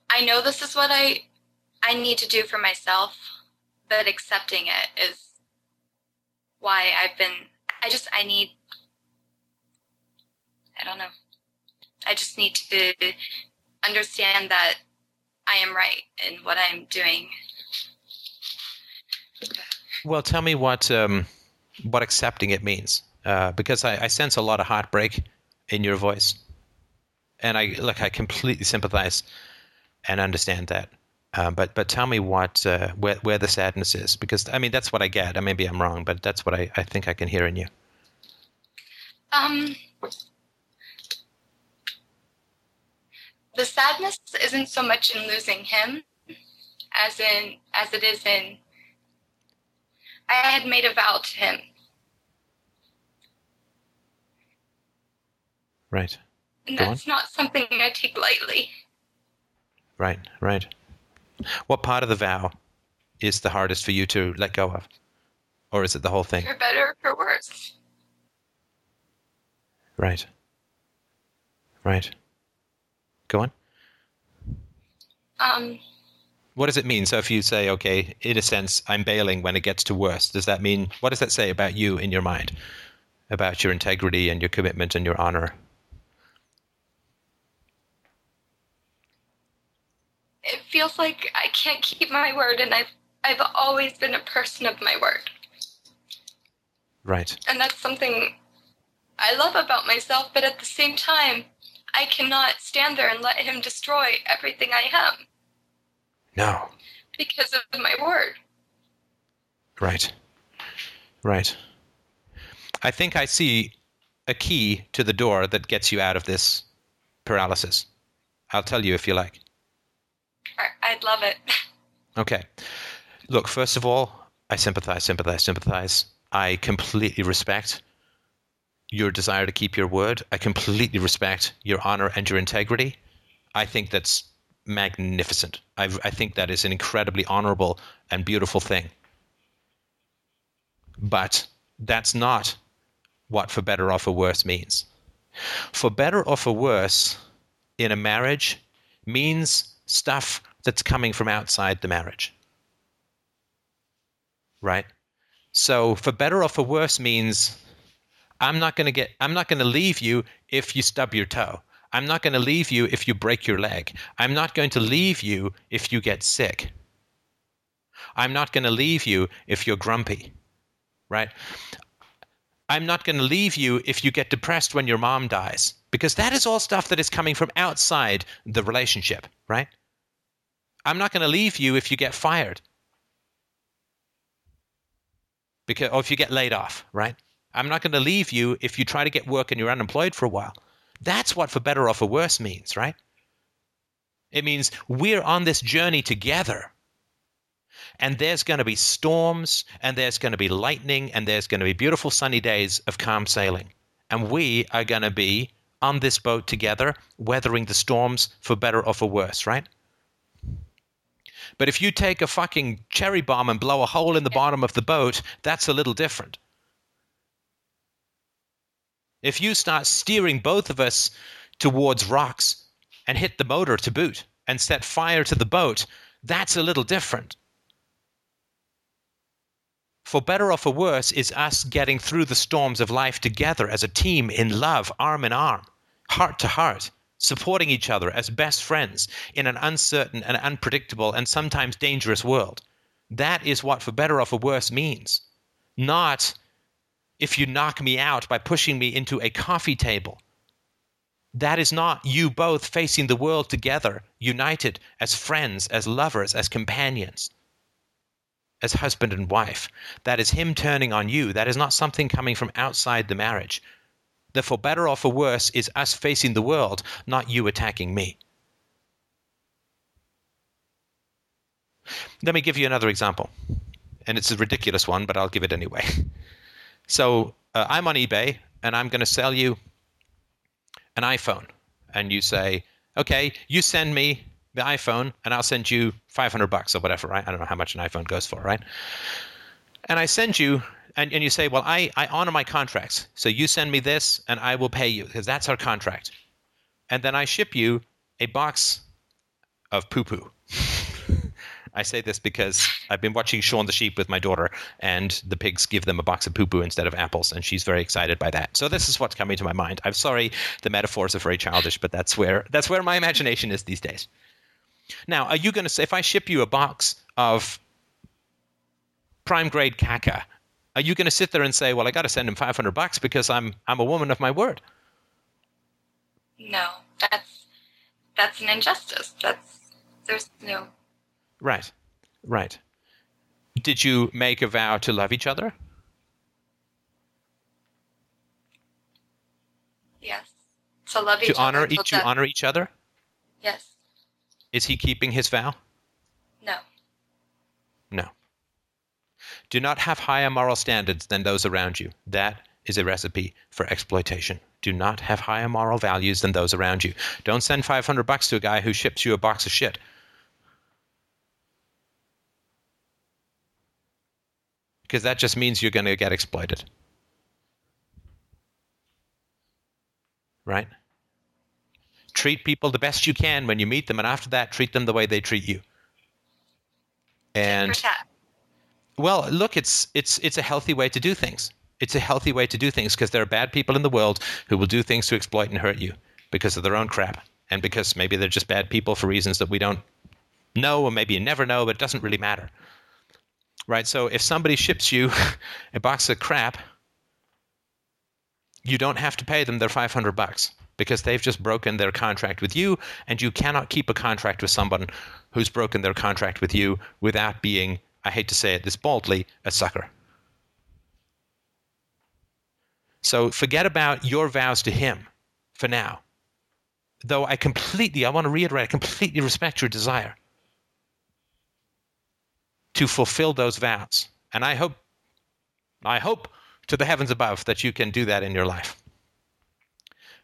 I know this is what I I need to do for myself, but accepting it is why I've been I just I need I don't know. I just need to understand that I am right in what I'm doing. Well, tell me what um, what accepting it means, uh, because I, I sense a lot of heartbreak in your voice and I look, I completely sympathize and understand that. Um, but but tell me what uh, where where the sadness is because I mean that's what I get. And maybe I'm wrong, but that's what I, I think I can hear in you. Um, the sadness isn't so much in losing him, as in as it is in. I had made a vow to him. Right. And that's not something I take lightly. Right, right. What part of the vow is the hardest for you to let go of? Or is it the whole thing? For better or for worse. Right. Right. Go on. Um, what does it mean? So if you say, okay, in a sense, I'm bailing when it gets to worse, does that mean, what does that say about you in your mind? About your integrity and your commitment and your honor? It feels like I can't keep my word, and I've I've always been a person of my word. Right. And that's something I love about myself, but at the same time, I cannot stand there and let him destroy everything I am. No. Because of my word. Right. Right. I think I see a key to the door that gets you out of this paralysis. I'll tell you if you like. I'd love it. Okay. Look, first of all, I sympathize, sympathize, sympathize. I completely respect your desire to keep your word. I completely respect your honor and your integrity. I think that's magnificent. I, I think that is an incredibly honorable and beautiful thing. But that's not what for better or for worse means. For better or for worse in a marriage means stuff that's coming from outside the marriage. Right? So for better or for worse means I'm not going to get I'm not going to leave you if you stub your toe. I'm not going to leave you if you break your leg. I'm not going to leave you if you get sick. I'm not going to leave you if you're grumpy. Right? I'm not going to leave you if you get depressed when your mom dies because that is all stuff that is coming from outside the relationship, right? I'm not going to leave you if you get fired. Because, or if you get laid off, right? I'm not going to leave you if you try to get work and you're unemployed for a while. That's what for better or for worse means, right? It means we're on this journey together. And there's going to be storms, and there's going to be lightning, and there's going to be beautiful sunny days of calm sailing. And we are going to be on this boat together, weathering the storms for better or for worse, right? But if you take a fucking cherry bomb and blow a hole in the bottom of the boat, that's a little different. If you start steering both of us towards rocks and hit the motor to boot and set fire to the boat, that's a little different. For better or for worse is us getting through the storms of life together as a team in love, arm in arm, heart to heart supporting each other as best friends in an uncertain and unpredictable and sometimes dangerous world. That is what for better or for worse means. Not if you knock me out by pushing me into a coffee table. That is not you both facing the world together, united as friends, as lovers, as companions, as husband and wife. That is him turning on you. That is not something coming from outside the marriage. That for better or for worse is us facing the world, not you attacking me. Let me give you another example. And it's a ridiculous one, but I'll give it anyway. So uh, I'm on eBay and I'm going to sell you an iPhone. And you say, okay, you send me the iPhone and I'll send you 500 bucks or whatever, right? I don't know how much an iPhone goes for, right? And I send you and, and you say, well, I, I honor my contracts. So you send me this and I will pay you because that's our contract. And then I ship you a box of poo poo. I say this because I've been watching Shaun the Sheep with my daughter, and the pigs give them a box of poo poo instead of apples, and she's very excited by that. So this is what's coming to my mind. I'm sorry, the metaphors are very childish, but that's where that's where my imagination is these days. Now, are you going to say if I ship you a box of prime grade caca are you going to sit there and say, "Well, I got to send him 500 bucks because I'm I'm a woman of my word"? No, that's that's an injustice. That's there's no Right. Right. Did you make a vow to love each other? Yes. To love to each honor other. each, to honor each other? Yes. Is he keeping his vow? No. No. Do not have higher moral standards than those around you. That is a recipe for exploitation. Do not have higher moral values than those around you. Don't send 500 bucks to a guy who ships you a box of shit. Because that just means you're going to get exploited. Right? Treat people the best you can when you meet them, and after that, treat them the way they treat you. And well, look, it's it's it's a healthy way to do things. It's a healthy way to do things because there are bad people in the world who will do things to exploit and hurt you because of their own crap and because maybe they're just bad people for reasons that we don't know or maybe you never know, but it doesn't really matter. Right? So if somebody ships you a box of crap, you don't have to pay them their 500 bucks because they've just broken their contract with you and you cannot keep a contract with someone who's broken their contract with you without being I hate to say it this baldly, a sucker. So forget about your vows to him for now. Though I completely, I want to reiterate, I completely respect your desire to fulfill those vows. And I hope, I hope to the heavens above that you can do that in your life.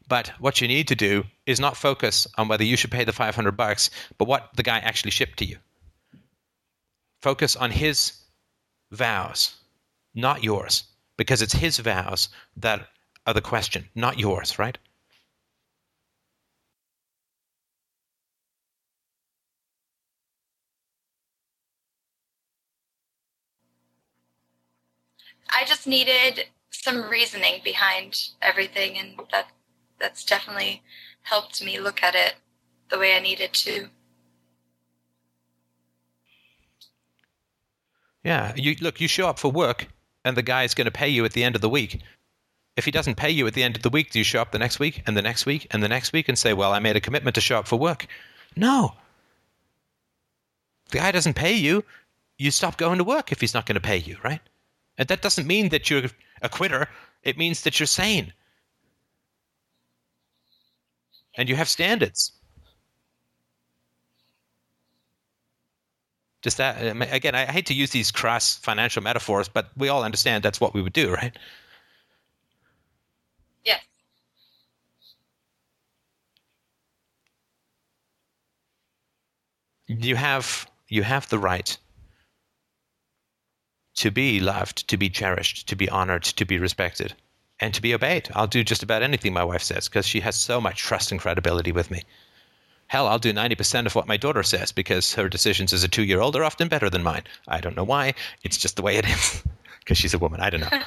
But what you need to do is not focus on whether you should pay the 500 bucks, but what the guy actually shipped to you. Focus on his vows, not yours, because it's his vows that are the question, not yours, right? I just needed some reasoning behind everything, and that that's definitely helped me look at it the way I needed to. Yeah, you look. You show up for work, and the guy is going to pay you at the end of the week. If he doesn't pay you at the end of the week, do you show up the next week and the next week and the next week and say, "Well, I made a commitment to show up for work"? No. The guy doesn't pay you. You stop going to work if he's not going to pay you, right? And that doesn't mean that you're a quitter. It means that you're sane. And you have standards. Just that, again, I hate to use these crass financial metaphors, but we all understand that's what we would do, right? Yes. You have you have the right to be loved, to be cherished, to be honored, to be respected, and to be obeyed. I'll do just about anything my wife says because she has so much trust and credibility with me. Hell, I'll do 90% of what my daughter says because her decisions as a two year old are often better than mine. I don't know why. It's just the way it is because she's a woman. I don't know.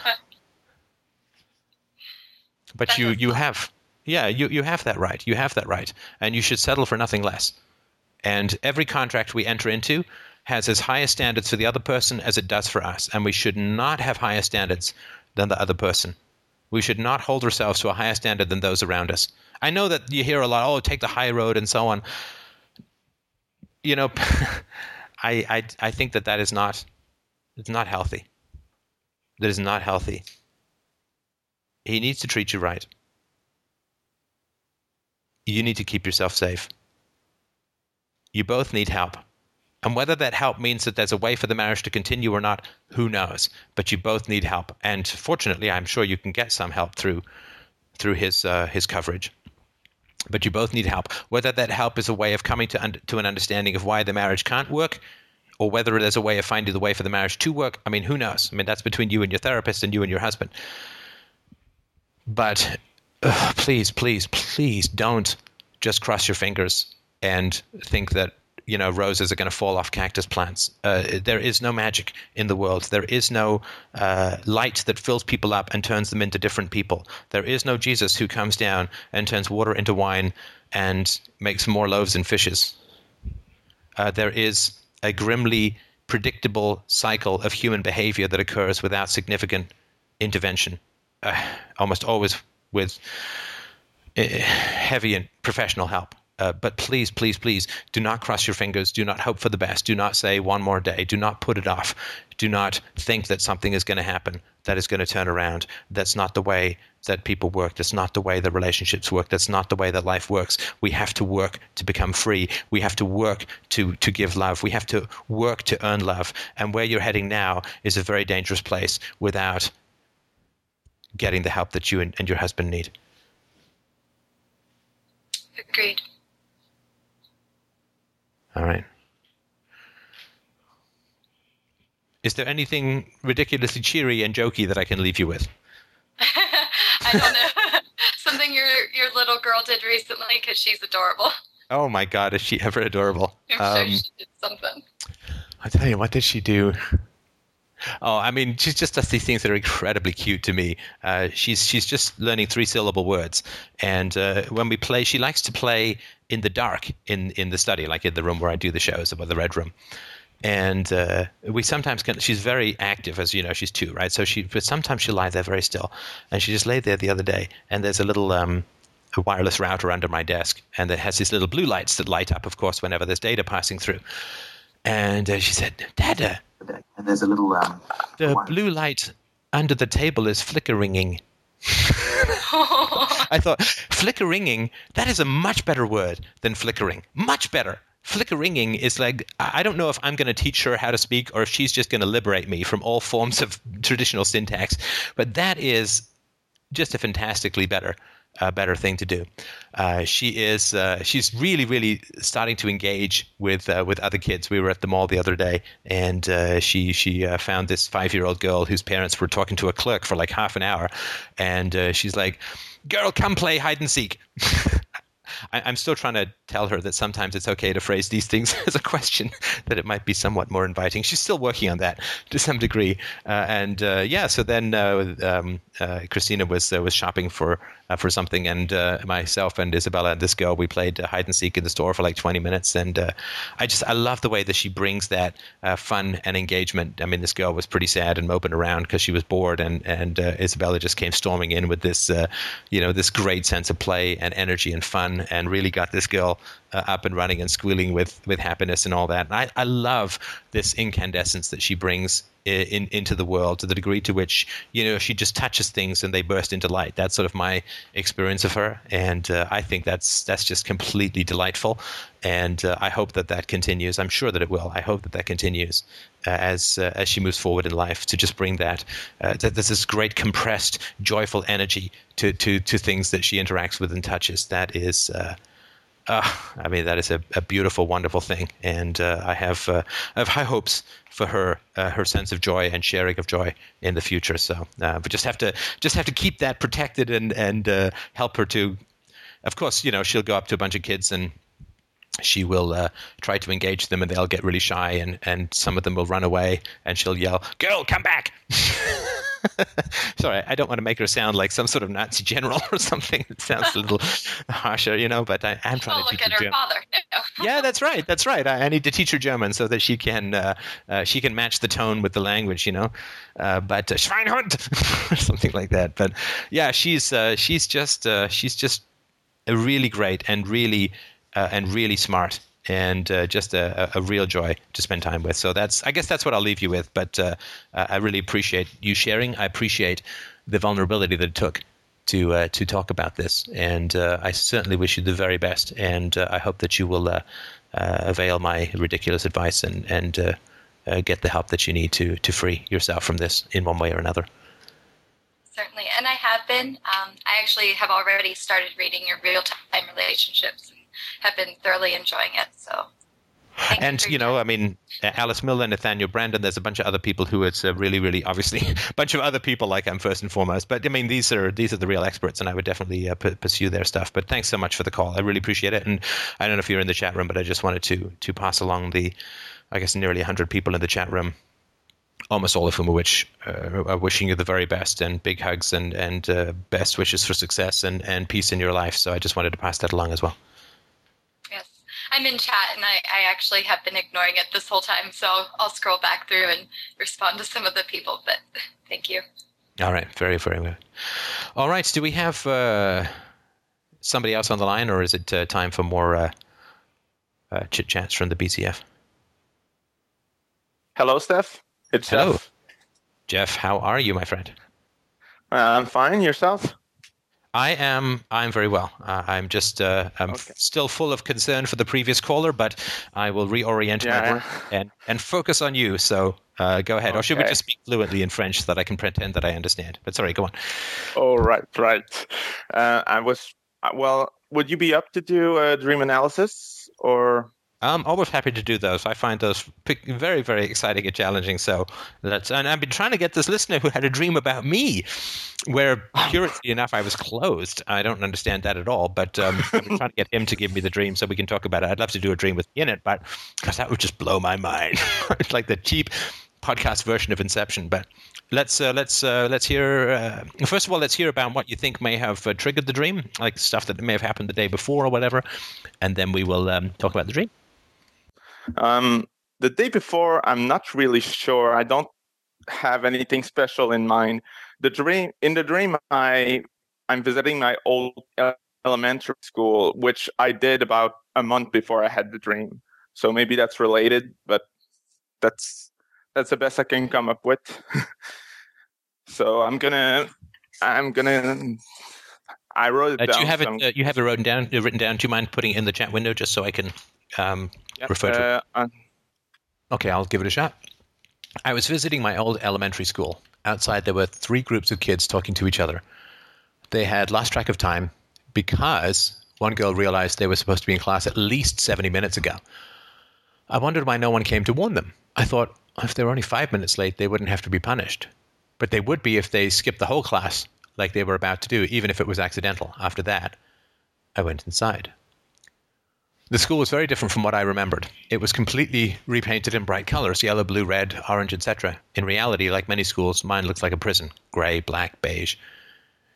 but you, you have, yeah, you, you have that right. You have that right. And you should settle for nothing less. And every contract we enter into has as high standards for the other person as it does for us. And we should not have higher standards than the other person. We should not hold ourselves to a higher standard than those around us. I know that you hear a lot, oh, take the high road and so on. You know, I, I, I think that that is not, it's not healthy. That is not healthy. He needs to treat you right. You need to keep yourself safe. You both need help. And whether that help means that there's a way for the marriage to continue or not, who knows? But you both need help. And fortunately, I'm sure you can get some help through through his uh, his coverage. But you both need help. Whether that help is a way of coming to un- to an understanding of why the marriage can't work, or whether there's a way of finding the way for the marriage to work, I mean, who knows? I mean, that's between you and your therapist and you and your husband. But uh, please, please, please don't just cross your fingers and think that you know roses are going to fall off cactus plants. Uh, there is no magic in the world. There is no uh, light that fills people up and turns them into different people. There is no Jesus who comes down and turns water into wine and makes more loaves and fishes. Uh, there is a grimly predictable cycle of human behavior that occurs without significant intervention, uh, almost always with uh, heavy and professional help. Uh, but please, please, please do not cross your fingers. Do not hope for the best. Do not say one more day. Do not put it off. Do not think that something is going to happen that is going to turn around. That's not the way that people work. That's not the way that relationships work. That's not the way that life works. We have to work to become free. We have to work to, to give love. We have to work to earn love. And where you're heading now is a very dangerous place without getting the help that you and, and your husband need. Agreed. All right. Is there anything ridiculously cheery and jokey that I can leave you with? I don't know. Something your your little girl did recently because she's adorable. Oh my God, is she ever adorable? I'm um, sure she did something. I tell you, what did she do? Oh, I mean, she just does these things that are incredibly cute to me. Uh, she's she's just learning three syllable words, and uh, when we play, she likes to play in the dark in in the study, like in the room where I do the shows, about the red room. And uh, we sometimes can. She's very active, as you know. She's two, right? So she, but sometimes she'll lie there very still. And she just laid there the other day, and there's a little um, a wireless router under my desk, and it has these little blue lights that light up, of course, whenever there's data passing through. And uh, she said, "Dada." And there's a little um, the blue light under the table is flickeringing. I thought flickeringing that is a much better word than flickering. Much better. Flickeringing is like I don't know if I'm going to teach her how to speak or if she's just going to liberate me from all forms of traditional syntax, but that is just a fantastically better a better thing to do. Uh, she is uh, she's really really starting to engage with uh, with other kids. We were at the mall the other day, and uh, she she uh, found this five year old girl whose parents were talking to a clerk for like half an hour, and uh, she's like, "Girl, come play hide and seek." I, am still trying to tell her that sometimes it's okay to phrase these things as a question, that it might be somewhat more inviting. She's still working on that to some degree. Uh, and uh, yeah, so then uh, um, Uh, Christina was uh, was shopping for uh, for something, and uh, myself and Isabella and this girl we played hide and seek in the store for like 20 minutes, and I just I love the way that she brings that fun and engagement. I mean, this girl was pretty sad and moping around because she was bored, and and Isabella just came storming in with this you know this great sense of play and energy and fun and really got this girl uh, up and running and squealing with with happiness and all that. And I, I love this incandescence that she brings in, into the world to the degree to which you know she just touches things and they burst into light. That's sort of my experience of her, and uh, I think that's that's just completely delightful. And uh, I hope that that continues. I'm sure that it will. I hope that that continues uh, as uh, as she moves forward in life to just bring that uh, that there's this great compressed, joyful energy to to to things that she interacts with and touches. That is. Uh, I mean, that is a, a beautiful, wonderful thing, and uh, I have uh, I have high hopes for her, uh, her sense of joy and sharing of joy in the future. So, uh, but just have to just have to keep that protected and and uh, help her to. Of course, you know she'll go up to a bunch of kids and she will try to engage them, and they'll get really shy, and and some of them will run away, and she'll yell, "Girl, come back!" Sorry, I don't want to make her sound like some sort of Nazi general or something. It sounds a little harsher, you know. But I, am trying oh, to teach her, her German. father. No. yeah, that's right. That's right. I, I, need to teach her German so that she can uh, uh, she can match the tone with the language, you know. Uh, but uh, Schweinhund or something like that. But yeah, she's uh, she's just uh, she's just a really great and really uh, and really smart and uh, just a, a, real joy to spend time with. So that's, I guess, that's what I'll leave you with. But uh, I really appreciate you sharing. I appreciate the vulnerability that it took to uh, to talk about this, and uh, I certainly wish you the very best. And uh, I hope that you will uh, avail my ridiculous advice and and get the help that you need to to free yourself from this in one way or another. Certainly, and I have been. Um, I actually have already started reading your real time relationships have been thoroughly enjoying it. So. and you know, I mean, Alice Miller, Nathaniel Branden. There's a bunch of other people who it's uh, really, really obviously a bunch of other people like I'm first and foremost. But I mean, these are these are the real experts, and I would definitely uh, p- pursue their stuff. But thanks so much for the call. I really appreciate it. And I don't know if you're in the chat room, but I just wanted to to pass along the, I guess, nearly 100 people in the chat room almost all of whom are, which, uh, are wishing you the very best and big hugs and and uh, best wishes for success and, and peace in your life. So I just wanted to pass that along as well. I'm in chat and I, I actually have been ignoring it this whole time. So I'll scroll back through and respond to some of the people. But thank you. All right. Very, very good. All right. Do we have uh, somebody else on the line or is it uh, time for more uh, uh chit chats from the BCF? Hello, Steph. It's Hello. Jeff. Jeff, how are you, my friend? Uh, I'm fine. Yourself? I am. I'm very well. Uh, I'm just. Uh, I'm okay. still full of concern for the previous caller, but I will reorient yeah. my work and and focus on you. So uh, go ahead. Okay. Or should we just speak fluently in French so that I can pretend that I understand? But sorry, go on. Oh right, right. Uh, I was. Uh, well, would you be up to do a dream analysis or? I'm always happy to do those. I find those very, very exciting and challenging. So let's. And I've been trying to get this listener who had a dream about me, where curiously enough I was closed. I don't understand that at all. But um, I've been trying to get him to give me the dream so we can talk about it. I'd love to do a dream with me in it, but because that would just blow my mind. it's like the cheap podcast version of Inception. But let's uh, let's uh, let's hear. Uh, first of all, let's hear about what you think may have uh, triggered the dream, like stuff that may have happened the day before or whatever, and then we will um, talk about the dream. Um, the day before, I'm not really sure. I don't have anything special in mind. The dream in the dream, I I'm visiting my old elementary school, which I did about a month before I had the dream. So maybe that's related, but that's that's the best I can come up with. so I'm gonna I'm gonna I wrote it uh, down. Do you have it? Uh, you have it written down. Written down. Do you mind putting it in the chat window just so I can um, yep, refer to uh? Okay, I'll give it a shot. I was visiting my old elementary school. Outside, there were three groups of kids talking to each other. They had lost track of time because one girl realized they were supposed to be in class at least 70 minutes ago. I wondered why no one came to warn them. I thought if they were only five minutes late, they wouldn't have to be punished. But they would be if they skipped the whole class like they were about to do, even if it was accidental. After that, I went inside. The school was very different from what I remembered. It was completely repainted in bright colors yellow, blue, red, orange, etc. In reality, like many schools, mine looked like a prison gray, black, beige.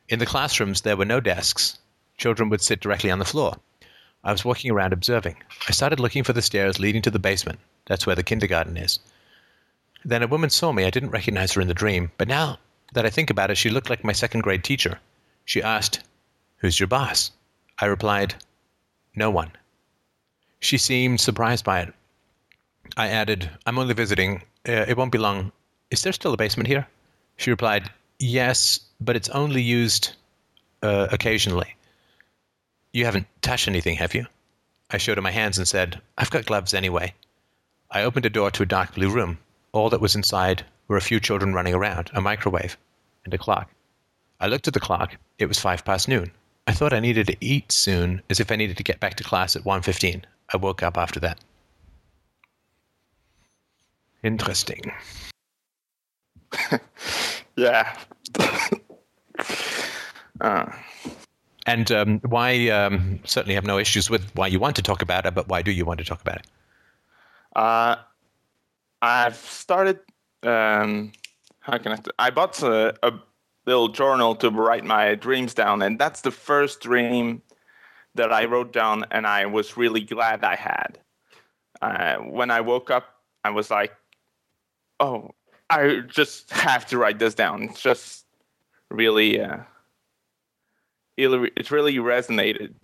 In the classrooms, there were no desks. Children would sit directly on the floor. I was walking around observing. I started looking for the stairs leading to the basement. That's where the kindergarten is. Then a woman saw me. I didn't recognize her in the dream, but now that I think about it, she looked like my second grade teacher. She asked, Who's your boss? I replied, No one. She seemed surprised by it. I added, I'm only visiting. Uh, it won't be long. Is there still a basement here? She replied, Yes, but it's only used uh, occasionally. You haven't touched anything, have you? I showed her my hands and said, I've got gloves anyway. I opened a door to a dark blue room. All that was inside were a few children running around, a microwave, and a clock. I looked at the clock. It was five past noon. I thought I needed to eat soon, as if I needed to get back to class at 1.15. I woke up after that. Interesting. yeah. uh. And um, why? Um, certainly have no issues with why you want to talk about it, but why do you want to talk about it? Uh, I've started. Um, how can I? Th- I bought a, a little journal to write my dreams down, and that's the first dream that I wrote down, and I was really glad I had. Uh, when I woke up, I was like, "Oh, I just have to write this down." It's just really. Uh, it really resonated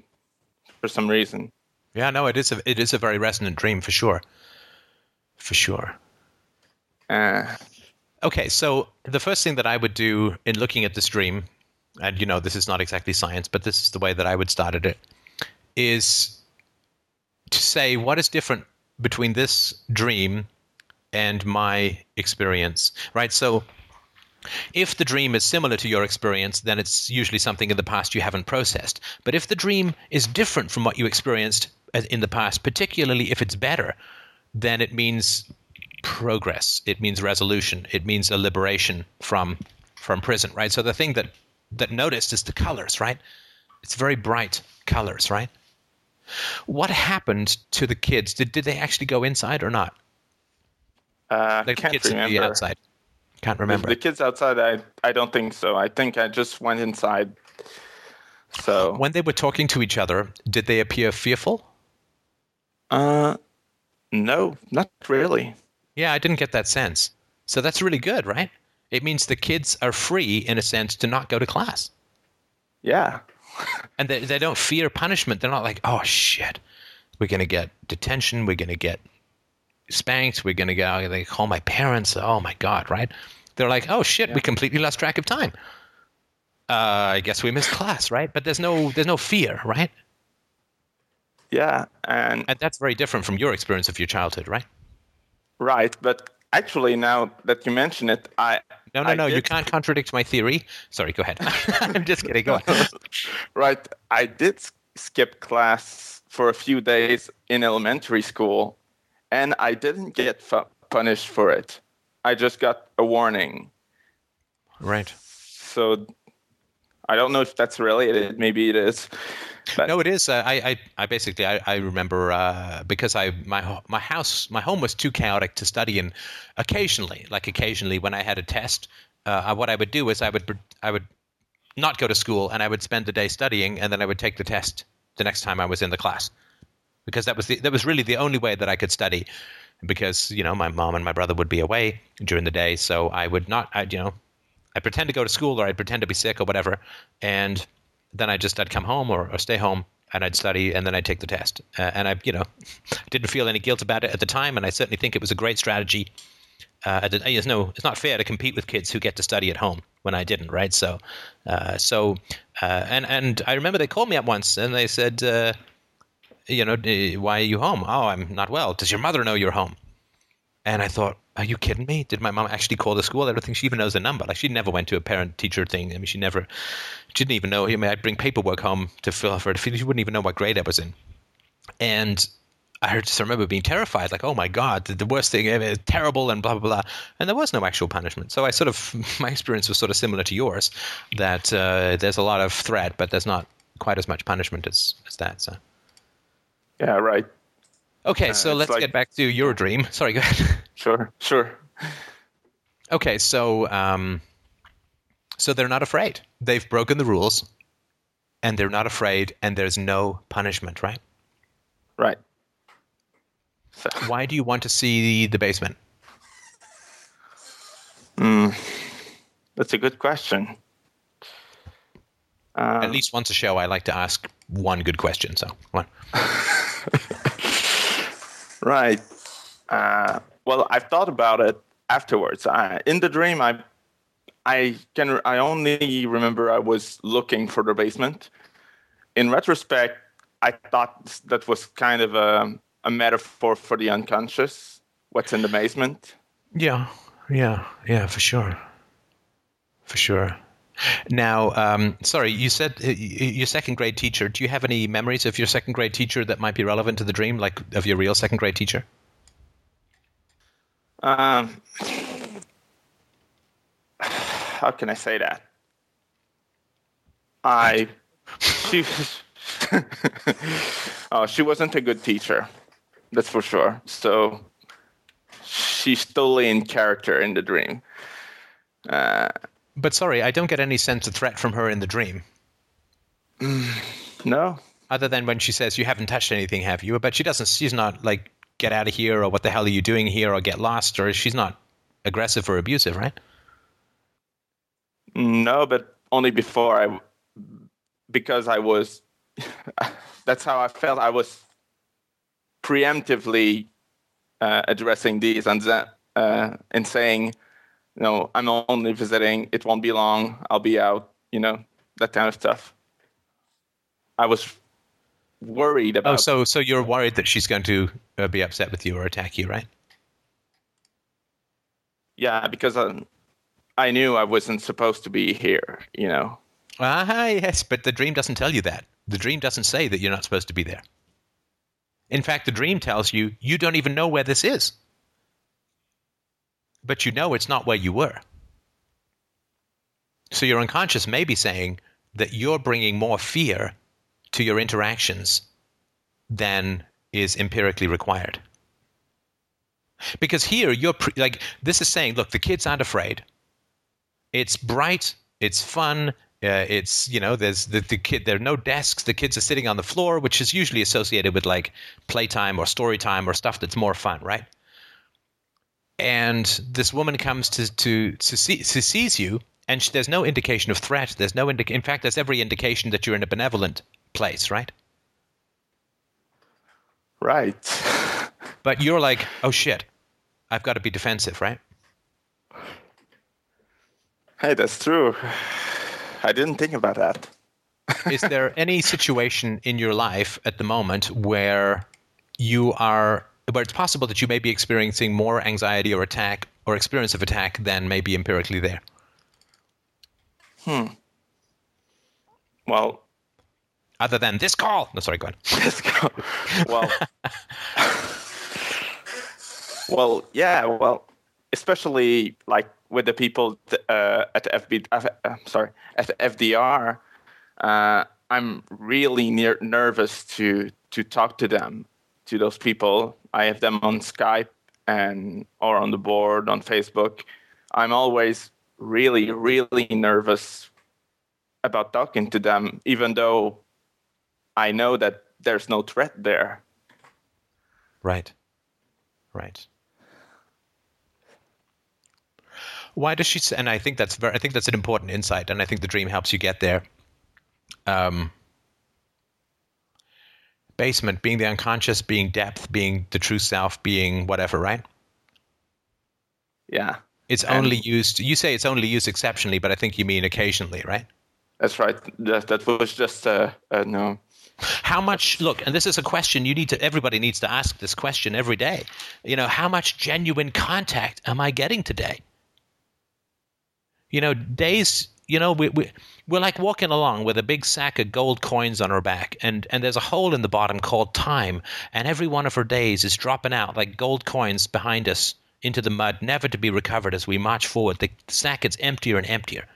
for some reason. Yeah, no, it is a it is a very resonant dream for sure, for sure. Uh, okay, so the first thing that I would do in looking at this dream, and you know this is not exactly science, but this is the way that I would start at it, is to say what is different between this dream and my experience, right? So if the dream is similar to your experience, then it's usually something in the past you haven't processed. But if the dream is different from what you experienced in the past, particularly if it's better, then it means progress. It means resolution. It means a liberation from from prison, right? So the thing that that noticed is the colors, right? It's very bright colors, right? What happened to the kids? Did did they actually go inside or not? Uh, like can't the kids remember. outside. Can't remember. The kids outside, I I don't think so. I think I just went inside. So when they were talking to each other, did they appear fearful? Uh, no, not really. Yeah, I didn't get that sense. So that's really good, right? It means the kids are free, in a sense, to not go to class. Yeah. And they, they don't fear punishment. They're not like, oh, shit, we're going to get detention. We're going to get spanked. We're going to go, they call my parents. Oh, my God, right? They're like, oh, shit, yeah. we completely lost track of time. Uh, I guess we missed class, right? But there's no there's no fear, right? Yeah, and, and that's very different from your experience of your childhood, right? Right, but actually, now that you mention it, I no, no, I no. Did... You can't contradict my theory. Sorry, go ahead. I'm just kidding. Go on. right, I did skip class for a few days in elementary school, and I didn't get fu- punished for it. I just got a warning. Right. So I don't know if that's related. Maybe it is. But. No, it is. Uh, I, I, I, basically, I, I remember uh, because I my my house, my home was too chaotic to study in. Occasionally, like occasionally, when I had a test, uh, what I would do is I would I would not go to school and I would spend the day studying, and then I would take the test the next time I was in the class, because that was the, that was really the only way that I could study, because you know my mom and my brother would be away during the day, so I would not, I you know, I pretend to go to school or I'd pretend to be sick or whatever, and then I just I'd come home or, or stay home and I'd study and then I'd take the test. Uh, and I, you know, didn't feel any guilt about it at the time, and I certainly think it was a great strategy. Uh, it's no, it's not fair to compete with kids who get to study at home when I didn't, right? So, uh, so, uh, and and I remember they called me up once and they said, uh, you know, why are you home? Oh, I'm not well. Does your mother know you're home? And I thought, are you kidding me? Did my mom actually call the school? I don't think she even knows the number. Like she never went to a parent teacher thing. I mean, she never, she didn't even know. I mean, I'd bring paperwork home to fill out for it. She wouldn't even know what grade I was in. And I just remember being terrified, like, oh my God, the, worst thing ever, terrible, and blah, blah, blah. And there was no actual punishment. So I sort of, my experience was sort of similar to yours, that uh, there's a lot of threat, but there's not quite as much punishment as, as that. So. Yeah, right. Okay, uh, so let's like, get back to your dream. Sorry, go ahead. Sure, sure. Okay, so um, so they're not afraid. They've broken the rules, and they're not afraid, and there's no punishment, right? Right. So. Why do you want to see the basement? Mm, that's a good question. Um, At least once a show, I like to ask one good question. So, one. Right. Uh, well, I've thought about it afterwards. In the dream, I I can I only remember I was looking for the basement. In retrospect, I thought that was kind of a, a metaphor for the unconscious. What's in the basement? Yeah, yeah, yeah, for sure, for sure. Now, um, sorry, you said uh, your second grade teacher. Do you have any memories of your second grade teacher that might be relevant to the dream, like of your real second grade teacher? Um, how can I say that? I she oh she wasn't a good teacher, that's for sure. So she's totally in character in the dream. Uh, but sorry, I don't get any sense of threat from her in the dream. no. Other than when she says, "You haven't touched anything, have you?" But she doesn't. She's not like, "Get out of here," or "What the hell are you doing here?" or "Get lost," or she's not aggressive or abusive, right? No, but only before I, because I was. that's how I felt. I was preemptively uh, addressing these and that, uh, and saying, you know, I'm only visiting. It won't be long. I'll be out. You know, that kind of stuff. I was worried about. Oh, so so you're worried that she's going to uh, be upset with you or attack you, right? Yeah, because um, I knew I wasn't supposed to be here, you know. Ah, yes, but the dream doesn't tell you that. The dream doesn't say that you're not supposed to be there. In fact, the dream tells you you don't even know where this is. But you know it's not where you were. So your unconscious may be saying that you're bringing more fear to your interactions than is empirically required. Because here you're pre- like this is saying, look, the kids aren't afraid it's bright, it's fun. Uh, it's you know there's the, the kid there are no desks the kids are sitting on the floor which is usually associated with like playtime or story time or stuff that's more fun right and this woman comes to to to, see, to sees you and she, there's no indication of threat there's no indic- in fact there's every indication that you're in a benevolent place right right but you're like oh shit i've got to be defensive right Hey, that's true. I didn't think about that. Is there any situation in your life at the moment where you are where it's possible that you may be experiencing more anxiety or attack or experience of attack than may be empirically there? Hmm. Well, other than this call. No, sorry, go on. This call. Well, well, yeah. Well, especially like with the people uh, at FB, uh, sorry, at FDR, uh, I'm really near, nervous to to talk to them, to those people. I have them on Skype and or on the board on Facebook. I'm always really, really nervous about talking to them, even though I know that there's no threat there. Right. Right why does she and i think that's very i think that's an important insight and i think the dream helps you get there um, basement being the unconscious being depth being the true self being whatever right? Yeah. It's and only used you say it's only used exceptionally but i think you mean occasionally right? That's right. That, that was just uh, uh no. How much look and this is a question you need to everybody needs to ask this question every day. You know how much genuine contact am i getting today? You know, days, you know, we, we, we're like walking along with a big sack of gold coins on our back, and, and there's a hole in the bottom called time, and every one of her days is dropping out like gold coins behind us into the mud, never to be recovered as we march forward. The sack gets emptier and emptier.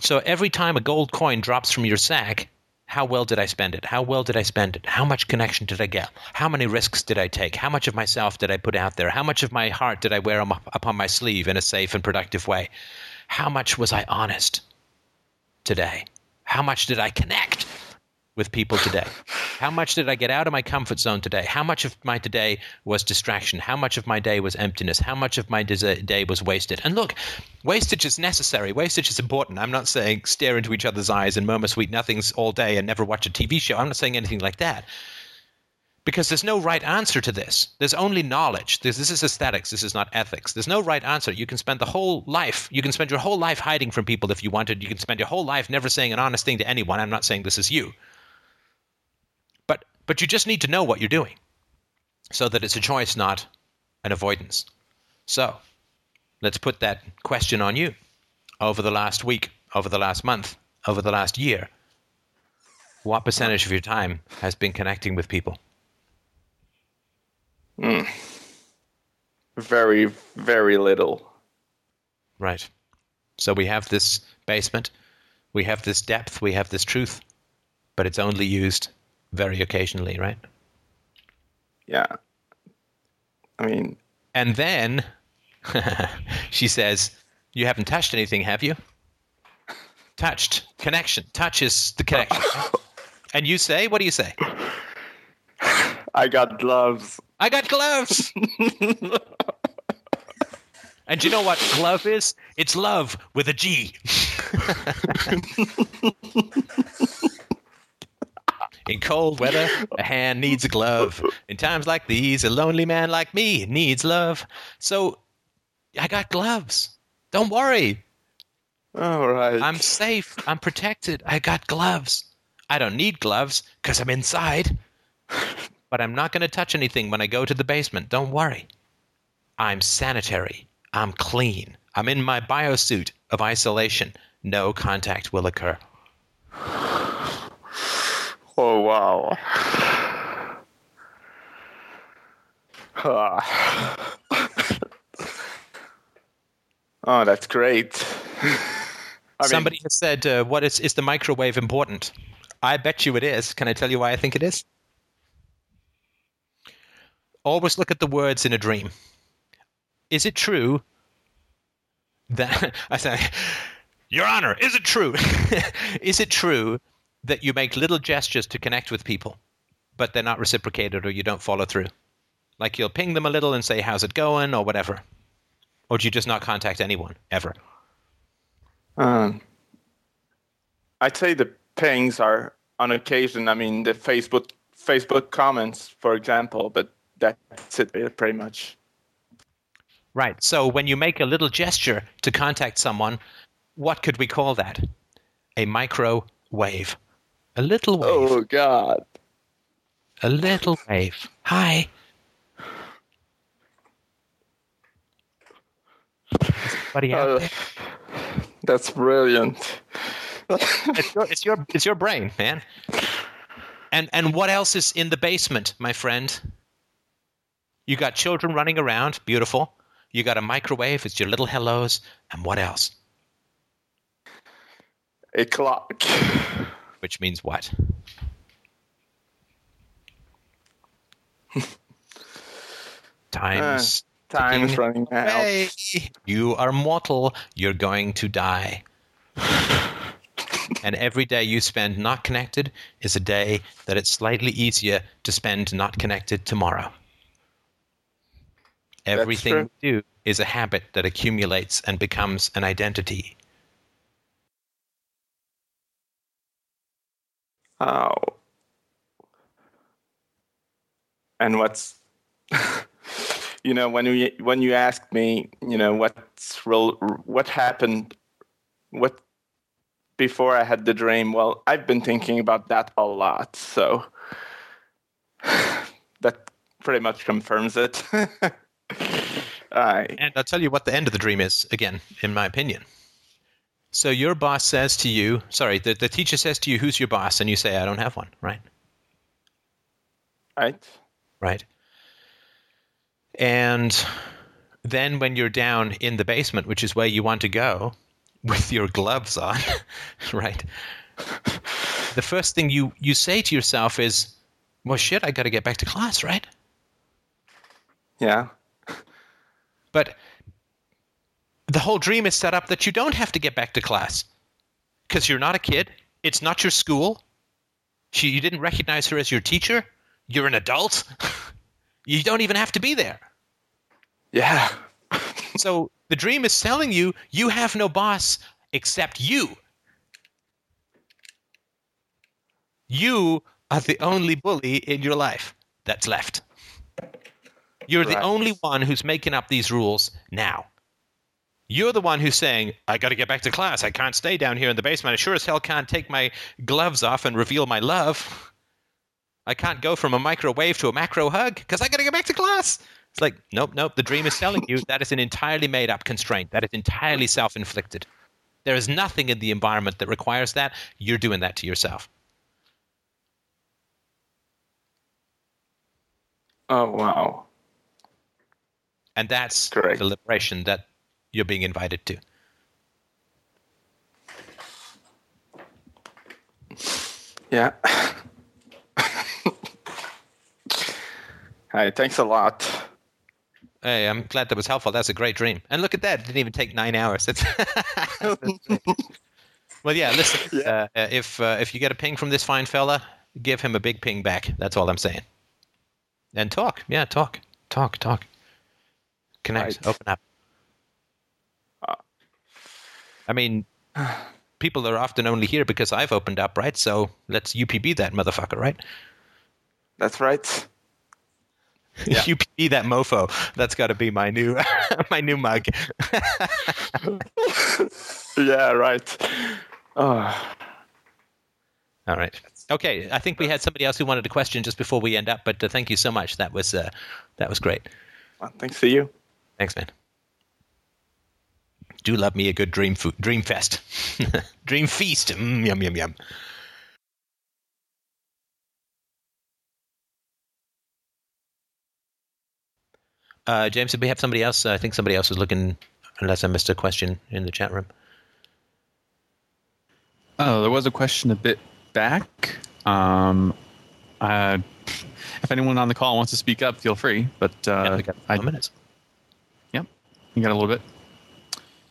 So every time a gold coin drops from your sack, how well did I spend it? How well did I spend it? How much connection did I get? How many risks did I take? How much of myself did I put out there? How much of my heart did I wear upon my sleeve in a safe and productive way? How much was I honest today? How much did I connect? with people today? How much did I get out of my comfort zone today? How much of my today was distraction? How much of my day was emptiness? How much of my day was wasted? And look, wastage is necessary. Wastage is important. I'm not saying stare into each other's eyes and murmur sweet nothings all day and never watch a TV show. I'm not saying anything like that. Because there's no right answer to this. There's only knowledge. This, this is aesthetics. This is not ethics. There's no right answer. You can spend the whole life, you can spend your whole life hiding from people if you wanted. You can spend your whole life never saying an honest thing to anyone. I'm not saying this is you. But, but you just need to know what you're doing so that it's a choice, not an avoidance. So let's put that question on you over the last week, over the last month, over the last year. What percentage of your time has been connecting with people? Mm. Very, very little. Right. So we have this basement, we have this depth, we have this truth, but it's only used very occasionally, right? Yeah. I mean, and then she says, You haven't touched anything, have you? Touched. Connection. Touch is the connection. and you say, What do you say? I got gloves. I got gloves. and you know what glove is? It's love with a G. In cold weather, a hand needs a glove. In times like these, a lonely man like me needs love. So I got gloves. Don't worry. All right. I'm safe. I'm protected. I got gloves. I don't need gloves because I'm inside but I'm not going to touch anything when I go to the basement. Don't worry. I'm sanitary. I'm clean. I'm in my biosuit of isolation. No contact will occur. Oh, wow. oh, that's great. I Somebody mean, has said, uh, "What is is the microwave important?" I bet you it is. Can I tell you why I think it is? Always look at the words in a dream. Is it true that I say, Your Honor, is it true? is it true that you make little gestures to connect with people, but they're not reciprocated or you don't follow through? Like you'll ping them a little and say, How's it going? or whatever. Or do you just not contact anyone ever? Um, I'd say the pings are on occasion. I mean, the Facebook Facebook comments, for example, but that's it pretty much. Right. So when you make a little gesture to contact someone, what could we call that? A microwave. A little wave. Oh God. A little wave. Hi. Buddy out uh, there? That's brilliant. it's, your, it's your it's your brain, man. And and what else is in the basement, my friend? You got children running around, beautiful. You got a microwave, it's your little hellos. And what else? A clock. Which means what? Time's uh, time's running out. You are mortal. You're going to die. and every day you spend not connected is a day that it's slightly easier to spend not connected tomorrow. Everything we do is a habit that accumulates and becomes an identity. Oh. And what's you know when you when you asked me, you know, what's real, what happened what before I had the dream, well, I've been thinking about that a lot. So that pretty much confirms it. Aye. And I'll tell you what the end of the dream is, again, in my opinion. So your boss says to you, sorry, the, the teacher says to you, who's your boss? And you say, I don't have one, right? Right. Right. And then when you're down in the basement, which is where you want to go, with your gloves on, right? the first thing you, you say to yourself is, well, shit, I got to get back to class, right? Yeah. But the whole dream is set up that you don't have to get back to class because you're not a kid. It's not your school. She, you didn't recognize her as your teacher. You're an adult. you don't even have to be there. Yeah. so the dream is telling you you have no boss except you. You are the only bully in your life. that's left. You're the only one who's making up these rules now. You're the one who's saying, I got to get back to class. I can't stay down here in the basement. I sure as hell can't take my gloves off and reveal my love. I can't go from a microwave to a macro hug because I got to get back to class. It's like, nope, nope. The dream is telling you that is an entirely made up constraint. That is entirely self inflicted. There is nothing in the environment that requires that. You're doing that to yourself. Oh wow. And that's Correct. the liberation that you're being invited to. Yeah. Hi, thanks a lot. Hey, I'm glad that was helpful. That's a great dream. And look at that. It didn't even take nine hours. Well, yeah, listen. Yeah. Uh, if, uh, if you get a ping from this fine fella, give him a big ping back. That's all I'm saying. And talk. Yeah, talk. Talk, talk. Connect. Open up. Uh. I mean, people are often only here because I've opened up, right? So let's UPB that motherfucker, right? That's right. Yeah. UPB that mofo. That's got to be my new my new mug. Yeah, right. Oh, All right. Okay. I think we had somebody else who wanted a question just before we end up, but uh, thank you so much. That was uh, that was great. well, thanks to you. Thanks, man. Do love me a good dream food, dream fest, dream feast. Mm, yum yum yum. Uh, James, did we have somebody else? I think somebody else was looking, unless I missed a question in the chat room. Oh, there was a question a bit back. Um, uh, if anyone on the call wants to speak up, feel free. But uh, yeah, we got I, minutes. Yep, you got a little bit.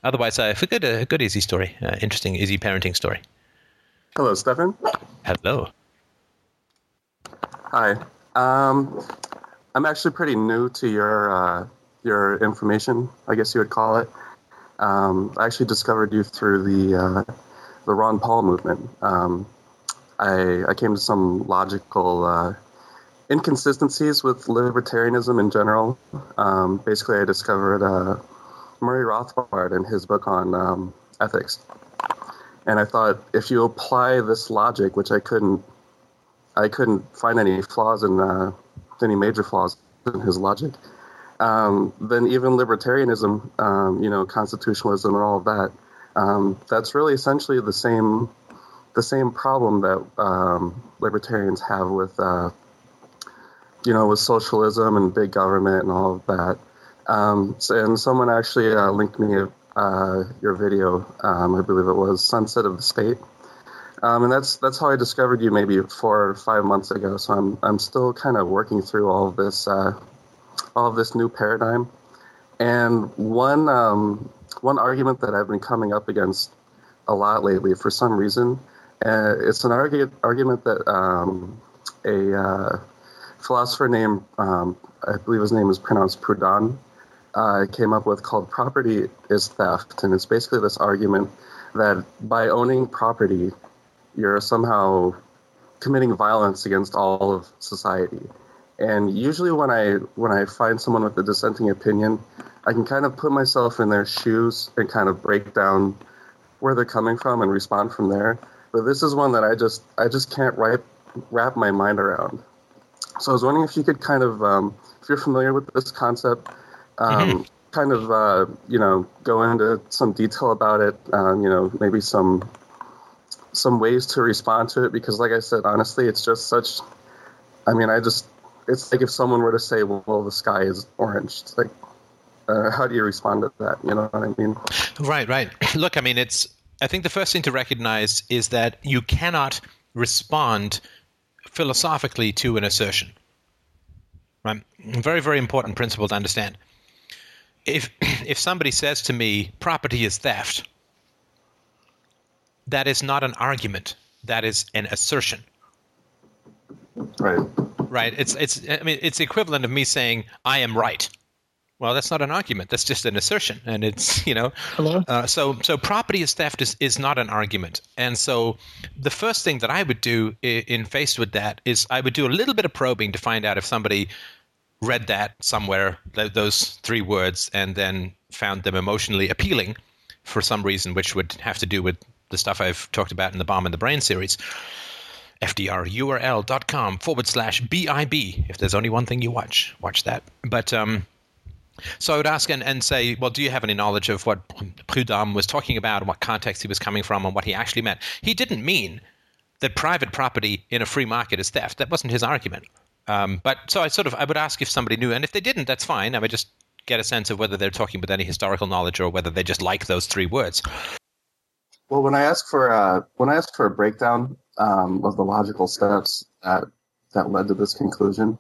Otherwise, uh, a good, a good easy story, uh, interesting, easy parenting story. Hello, Stefan. Hello. Hi. Um, I'm actually pretty new to your uh, your information, I guess you would call it. Um, I actually discovered you through the uh, the Ron Paul movement. Um, I I came to some logical uh, inconsistencies with libertarianism in general. Um, basically, I discovered uh, Murray Rothbard and his book on um, ethics, and I thought if you apply this logic, which I couldn't I couldn't find any flaws in uh, any major flaws in his logic. Um, then even libertarianism, um, you know, constitutionalism and all of that, um, that's really essentially the same the same problem that um, libertarians have with uh, you know with socialism and big government and all of that. Um, so- and someone actually uh, linked me uh, your video, um, I believe it was Sunset of the State. Um, and that's that's how I discovered you maybe four or five months ago. So I'm I'm still kind of working through all of this uh, all of this new paradigm. And one um, one argument that I've been coming up against a lot lately for some reason, uh, it's an argu- argument that um, a uh, philosopher named um, I believe his name is pronounced Proudhon uh, came up with called property is theft, and it's basically this argument that by owning property you're somehow committing violence against all of society. And usually when I when I find someone with a dissenting opinion, I can kind of put myself in their shoes and kind of break down where they're coming from and respond from there. But this is one that I just I just can't wrap wrap my mind around. So I was wondering if you could kind of um, if you're familiar with this concept, um, kind of uh, you know go into some detail about it. Um, you know maybe some some ways to respond to it because like i said honestly it's just such i mean i just it's like if someone were to say well, well the sky is orange it's like uh, how do you respond to that you know what i mean Right, right. Look, I mean, it's. I think the first thing to recognize is that you cannot respond philosophically to an assertion. Right. Very, very important principle to understand. If if somebody says to me, "Property is theft," that is not an argument. That is an assertion. right Right. It's it's. I mean, it's equivalent of me saying, "I am right." Well, that's not an argument. That's just an assertion, and it's you know. Hello. Uh, so so property is theft is, is not an argument, and so the first thing that I would do in, in faced with that is I would do a little bit of probing to find out if somebody read that somewhere those three words and then found them emotionally appealing for some reason, which would have to do with the stuff I've talked about in the Bomb in the Brain series. FDRURL.com forward slash BIB. If there's only one thing you watch, watch that. But um, so I would ask and, and say, well, do you have any knowledge of what Proudhon was talking about and what context he was coming from and what he actually meant? He didn't mean that private property in a free market is theft. That wasn't his argument. Um, but so I sort of I would ask if somebody knew, and if they didn't, that's fine. I would just get a sense of whether they're talking with any historical knowledge or whether they just like those three words. Well, when I ask for uh, when I ask for a breakdown um, of the logical steps that that led to this conclusion,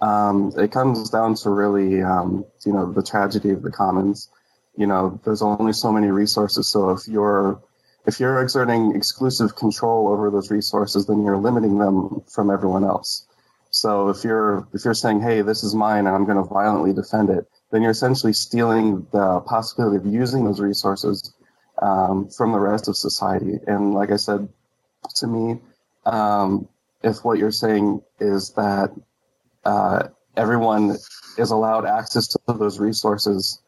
um, it comes down to really um, you know the tragedy of the commons. You know, there's only so many resources, so if you're if you're exerting exclusive control over those resources, then you're limiting them from everyone else. So if you're if you're saying, "Hey, this is mine, and I'm going to violently defend it," then you're essentially stealing the possibility of using those resources um, from the rest of society. And like I said, to me, um, if what you're saying is that uh, everyone is allowed access to those resources,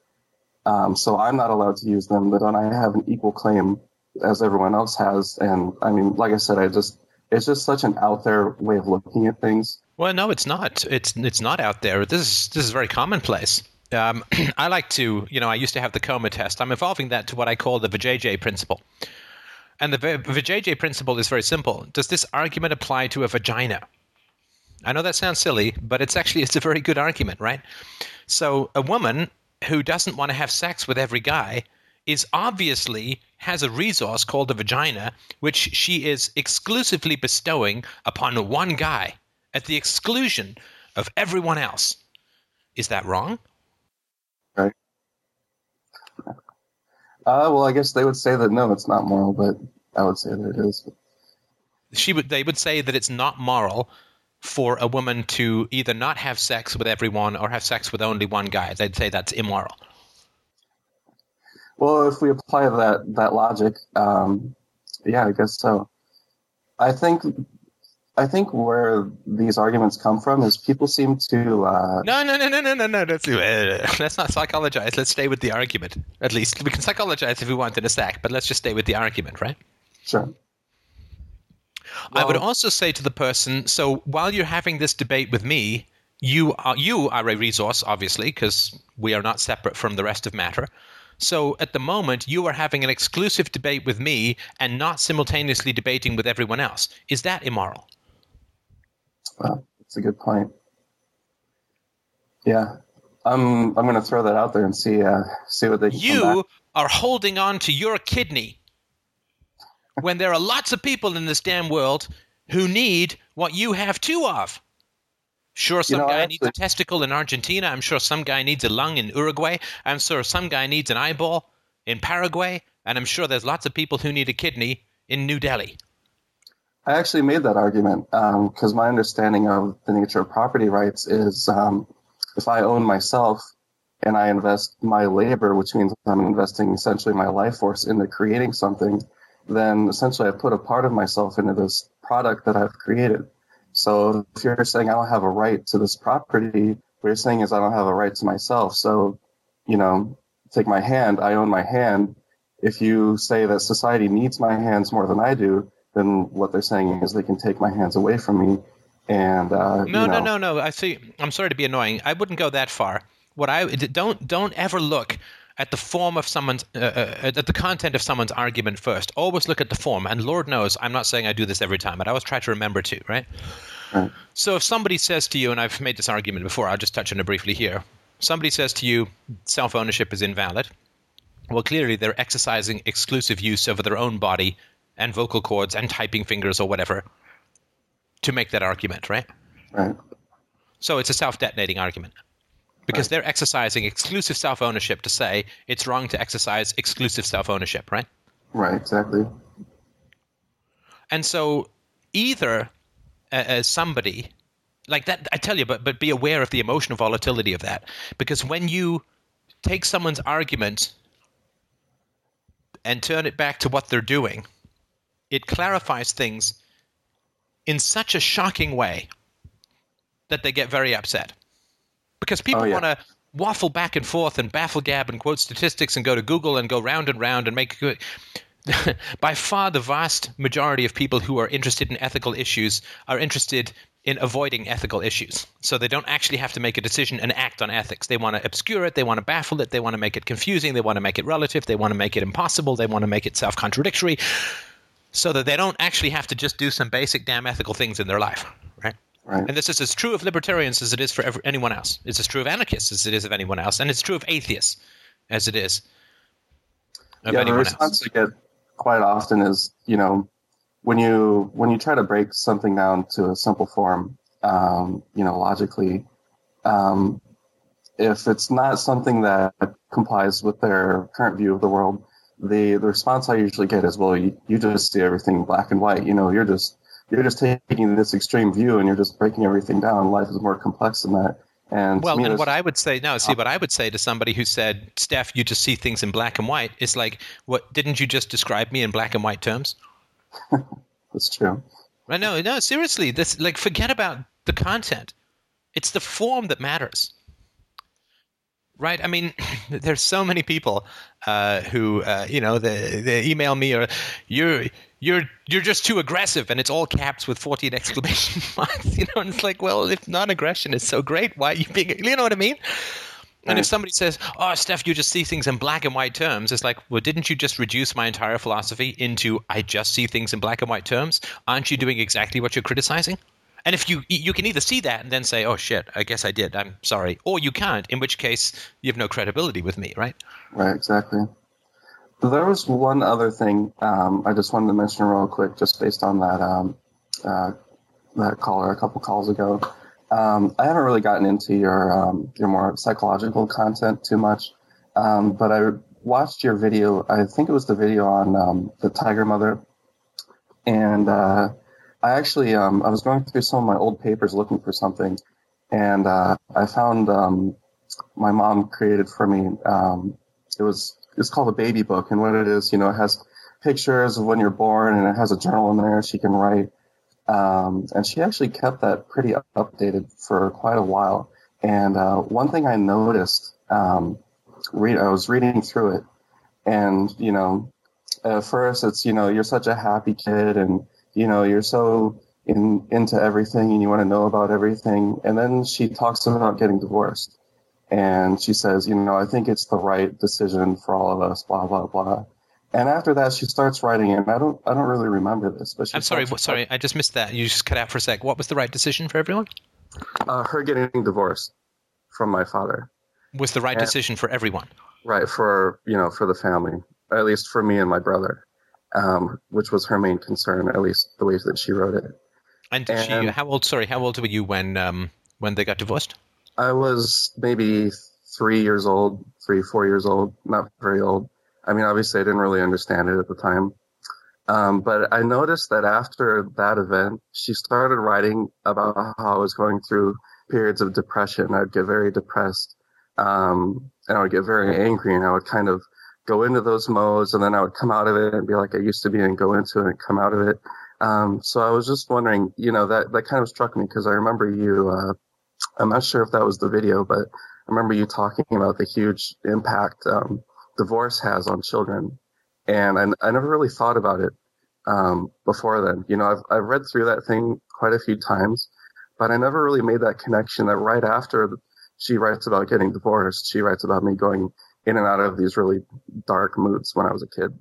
um, so I'm not allowed to use them, then I have an equal claim as everyone else has. And I mean, like I said, I just it's just such an out there way of looking at things. Well, no, it's not. It's it's not out there. This is this is very commonplace. Um, I like to, you know, I used to have the coma test. I'm evolving that to what I call the Vijay principle. And the Vijay principle is very simple. Does this argument apply to a vagina? I know that sounds silly, but it's actually it's a very good argument, right? So a woman who doesn't want to have sex with every guy is obviously has a resource called a vagina, which she is exclusively bestowing upon one guy at the exclusion of everyone else. Is that wrong? Right. Uh, well, I guess they would say that no, it's not moral, but I would say that it is. She would. They would say that it's not moral for a woman to either not have sex with everyone or have sex with only one guy. They'd say that's immoral. Well, if we apply that that logic, um, yeah, I guess so. I think I think where these arguments come from is people seem to. Uh, no, no, no, no, no, no, no. Let's, uh, let's not psychologize. Let's stay with the argument. At least we can psychologize if we want in a sec, but let's just stay with the argument, right? Sure. Well, I would also say to the person, so while you're having this debate with me, you are you are a resource, obviously, because we are not separate from the rest of matter. So at the moment, you are having an exclusive debate with me and not simultaneously debating with everyone else. Is that immoral? Well, that's a good point. Yeah, I'm. I'm going to throw that out there and see uh, see what they. You are holding on to your kidney when there are lots of people in this damn world who need what you have two of. Sure, some you know, guy actually, needs a testicle in Argentina. I'm sure some guy needs a lung in Uruguay. I'm sure some guy needs an eyeball in Paraguay. And I'm sure there's lots of people who need a kidney in New Delhi. I actually made that argument because um, my understanding of the nature of property rights is um, if I own myself and I invest my labor, which means I'm investing essentially my life force into creating something, then essentially I put a part of myself into this product that I've created. So if you're saying I don't have a right to this property, what you're saying is I don't have a right to myself. So, you know, take my hand, I own my hand. If you say that society needs my hands more than I do, then what they're saying is they can take my hands away from me. And uh, no, you know, no, no, no. I see. I'm sorry to be annoying. I wouldn't go that far. What I don't don't ever look at the form of someone's uh, uh, at the content of someone's argument first. Always look at the form. And Lord knows, I'm not saying I do this every time, but I always try to remember to. Right. right. So if somebody says to you, and I've made this argument before, I'll just touch on it briefly here. Somebody says to you, self ownership is invalid. Well, clearly they're exercising exclusive use over their own body and vocal cords and typing fingers or whatever to make that argument, right? Right. So it's a self detonating argument because right. they're exercising exclusive self ownership to say it's wrong to exercise exclusive self ownership, right? Right, exactly. And so either as somebody like that i tell you but but be aware of the emotional volatility of that because when you take someone's argument and turn it back to what they're doing it clarifies things in such a shocking way that they get very upset because people Oh, yeah. want to waffle back and forth and baffle gab and quote statistics and go to google and go round and round and make good by far the vast majority of people who are interested in ethical issues are interested in avoiding ethical issues. So they don't actually have to make a decision and act on ethics. They want to obscure it, they want to baffle it, they want to make it confusing, they want to make it relative, they want to make it impossible, they want to make it self contradictory, so that they don't actually have to just do some basic damn ethical things in their life. Right? Right. And this is as true of libertarians as it is for every, anyone else. It's as true of anarchists as it is of anyone else. And it's true of atheists as it is of yeah, the anyone response else. I get quite often is, you know, when you when you try to break something down to a simple form, um, you know, logically, um, if it's not something that complies with their current view of the world, the the response I usually get is, well, you, you just see everything black and white. You know, you're just you're just taking this extreme view and you're just breaking everything down. Life is more complex than that. And Well, and what I would say no, see, uh, what I would say to somebody who said, "Steph, you just see things in black and white," is like, "What didn't you just describe me in black and white terms?" that's true. Right? No, no, seriously, this like forget about the content. It's the form that matters. Right? I mean, there's so many people uh, who, uh, you know, they, they email me or you're you're you're just too aggressive, and it's all caps with 14 exclamation marks. You know, and it's like, well, if non-aggression is so great, why are you being? You know what I mean? And if somebody says, "Oh, Steph, you just see things in black and white terms," it's like, "Well, didn't you just reduce my entire philosophy into I just see things in black and white terms? Aren't you doing exactly what you're criticizing?" And if you you can either see that and then say, "Oh shit, I guess I did. I'm sorry," or you can't, in which case you have no credibility with me, right? Right, exactly. There was one other thing um, I just wanted to mention real quick, just based on that um, uh, that caller a couple calls ago. Um, I haven't really gotten into your um, your more psychological content too much, um, but I watched your video. I think it was the video on um, the Tiger Mother, and uh, I actually um, I was going through some of my old papers looking for something, and uh, I found um, my mom created for me. Um, it was it's called a baby book, and what it is, you know, it has pictures of when you're born, and it has a journal in there she can write. Um, and she actually kept that pretty updated for quite a while. And uh, one thing I noticed, um, read I was reading through it, and you know, at first it's you know you're such a happy kid, and you know you're so in into everything, and you want to know about everything. And then she talks about getting divorced and she says, you know, I think it's the right decision for all of us, blah blah blah. And after that, she starts writing, and I don't, I don't really remember this, but I'm sorry, sorry, I just missed that. You just cut out for a sec. What was the right decision for everyone? uh, her getting divorced from my father, Was the right Yeah. decision for everyone? right? For you know, for the family, at least for me and my brother, um, which was her main concern, at least the ways that she wrote it. And did she? How old? Sorry, how old were you when um, when they got divorced? I was maybe three years old, three, four years old, not very old. I mean, obviously, I didn't really understand it at the time. Um, but I noticed that after that event, she started writing about how I was going through periods of depression. I'd get very depressed, um, and I would get very angry, and I would kind of go into those modes, and then I would come out of it and be like I used to be, and go into it and come out of it. Um, so I was just wondering, you know, that that kind of struck me because I remember you. Uh, I'm not sure if that was the video, but I remember you talking about the huge impact um, divorce has on children, and I, I never really thought about it um, before then. You know, I've I've read through that thing quite a few times, but I never really made that connection. That right after she writes about getting divorced, she writes about me going in and out of these really dark moods when I was a kid.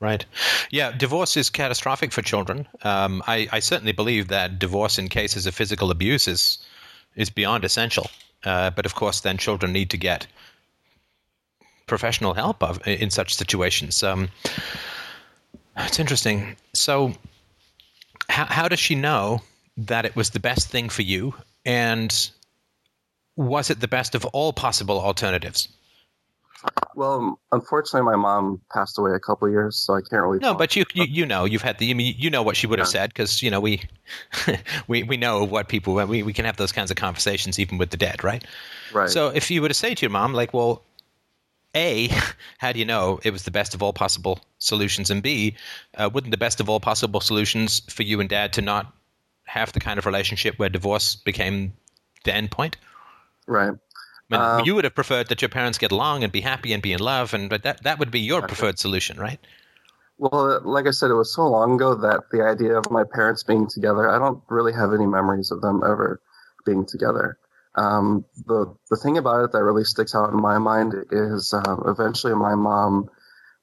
Right. Yeah, divorce is catastrophic for children. Um, I, I certainly believe that divorce in cases of physical abuse is is beyond essential. Uh, but of course, then children need to get professional help of, in such situations. Um, it's interesting. So, how, how does she know that it was the best thing for you? And was it the best of all possible alternatives? Well, unfortunately, my mom passed away a couple years, so I can't really. No, but you, you you know you've had the I mean, you know what she would have said because you know we we we know what people we we can have those kinds of conversations even with the dead, right? right. So if you were to say to your mom, like, well, A, how do you know it was the best of all possible solutions? And B, uh, wouldn't the best of all possible solutions for you and dad to not have the kind of relationship where divorce became the end point? Right. I mean, Um, you would have preferred that your parents get along and be happy and be in love, and but that, that would be your preferred solution, right? Well, like I said, it was so long ago that the idea of my parents being together, I don't really have any memories of them ever being together. Um, the the thing about it that really sticks out in my mind is um, eventually my mom,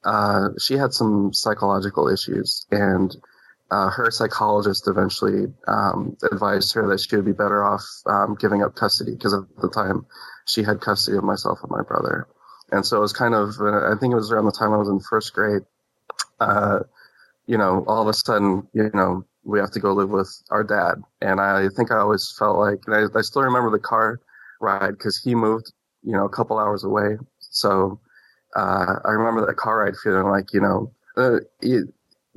uh, she had some psychological issues, and uh, her psychologist eventually um, advised her that she would be better off um, giving up custody because at the time she had custody of myself and my brother. And so it was kind of, uh, I think it was around the time I was in first grade uh, you know, all of a sudden, you know, we have to go live with our dad. And I think I always felt like, and I, I still remember the car ride because he moved, you know, a couple hours away. So uh, I remember that car ride feeling like, you know, uh, it,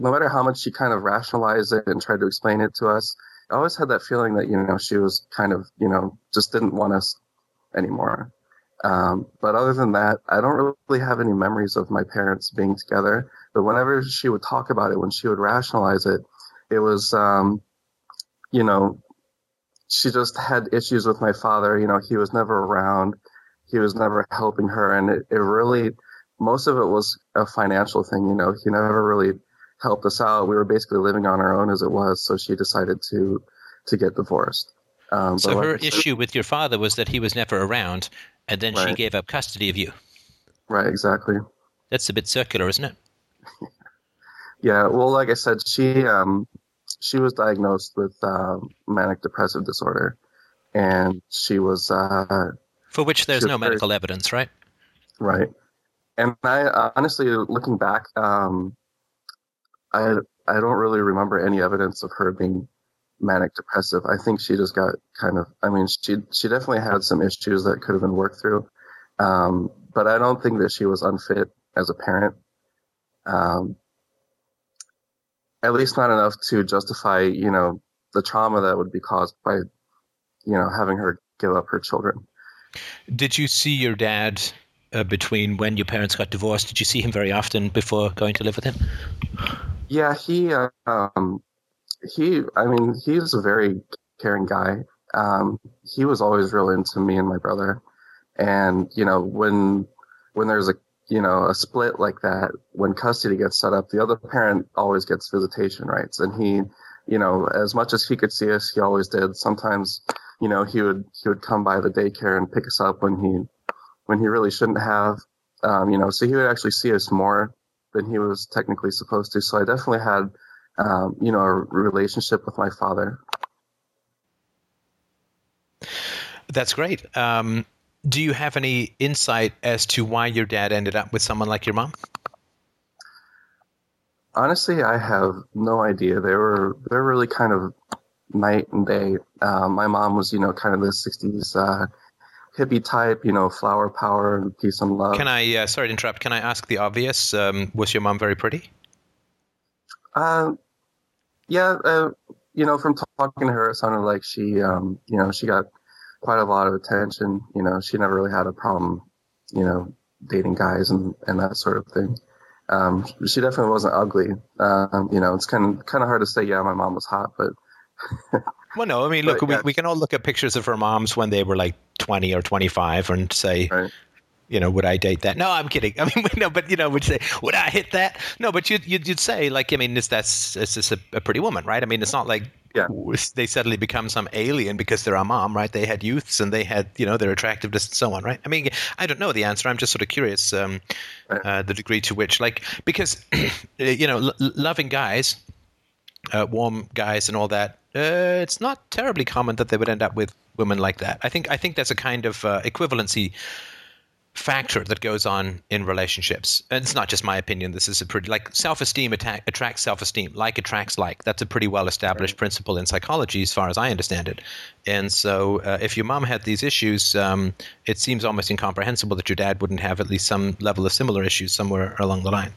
no matter how much she kind of rationalized it and tried to explain it to us, I always had that feeling that, you know, she was kind of, you know, just didn't want us anymore. Um, but other than that, I don't really have any memories of my parents being together. But whenever she would talk about it, when she would rationalize it, it was, um, you know, she just had issues with my father. You know, he was never around. He was never helping her. And it, it really, most of it was a financial thing. You know, he never really helped us out. We were basically living on our own as it was. So she decided to, to get divorced. Um, So like her said- issue with your father was that he was never around, and then she gave up custody of you. Right, exactly. That's a bit circular, isn't it? Yeah, well, like I said, she um, she was diagnosed with um, manic depressive disorder, and she was uh, For which there's no very- medical evidence, right? right. And I uh, honestly, looking back, um, I I don't really remember any evidence of her being manic depressive. I think she just got kind of. I mean, she she definitely had some issues that could have been worked through, um, but I don't think that she was unfit as a parent. Um, at least not enough to justify, you know, the trauma that would be caused by, you know, having her give up her children. Did you see your dad uh, between when your parents got divorced? Did you see him very often before going to live with him? Yeah, he, um, he, I mean, he's a very caring guy. Um, he was always real into me and my brother. And, you know, when, when there's a, you know, a split like that, when custody gets set up, the other parent always gets visitation rights. And he, you know, as much as he could see us, he always did. Sometimes, you know, he would, he would come by the daycare and pick us up when he, when he really shouldn't have. Um, you know, so he would actually see us more than he was technically supposed to. So I definitely had, um, you know, a relationship with my father. That's great. Um, do you have any insight as to why your dad ended up with someone like your mom? Honestly, I have no idea. They were they're really kind of night and day. Uh, my mom was, you know, kind of the '60s uh, hippie type, you know, flower power and peace and love. Can I, uh, sorry to interrupt, can I ask the obvious? Um, was your mom very pretty? Uh, yeah, uh, you know, from talking to her, it sounded like she, um, you know, she got quite a lot of attention. You know, she never really had a problem, you know, dating guys and, and that sort of thing. Um, she definitely wasn't ugly. Um, you know, it's kind of kind of hard to say. Yeah, my mom was hot, but Well, no, I mean, look, we, we can all look at pictures of her moms when they were like 20 or 25 and say, Right. you know, would I date that? No, I'm kidding. I mean, no, but, you know, would you say, would I hit that? No, but you'd, you'd, you'd say, like, I mean, is that's, it's just a, a pretty woman, right? I mean, it's not like Yeah. they suddenly become some alien because they're a mom, right? They had youths and they had, you know, their attractiveness and so on, right? I mean, I don't know the answer. I'm just sort of curious um, Right. uh, the degree to which, like, because, you know, l- loving guys, uh, warm guys and all that, uh, it's not terribly common that they would end up with women like that. I think I think there's a kind of uh, equivalency factor that goes on in relationships. And it's not just my opinion. This is a pretty like self-esteem attack, attracts self-esteem. Like attracts like. That's a pretty well-established right. principle in psychology, as far as I understand it. And so, uh, if your mom had these issues, um, it seems almost incomprehensible that your dad wouldn't have at least some level of similar issues somewhere along the line.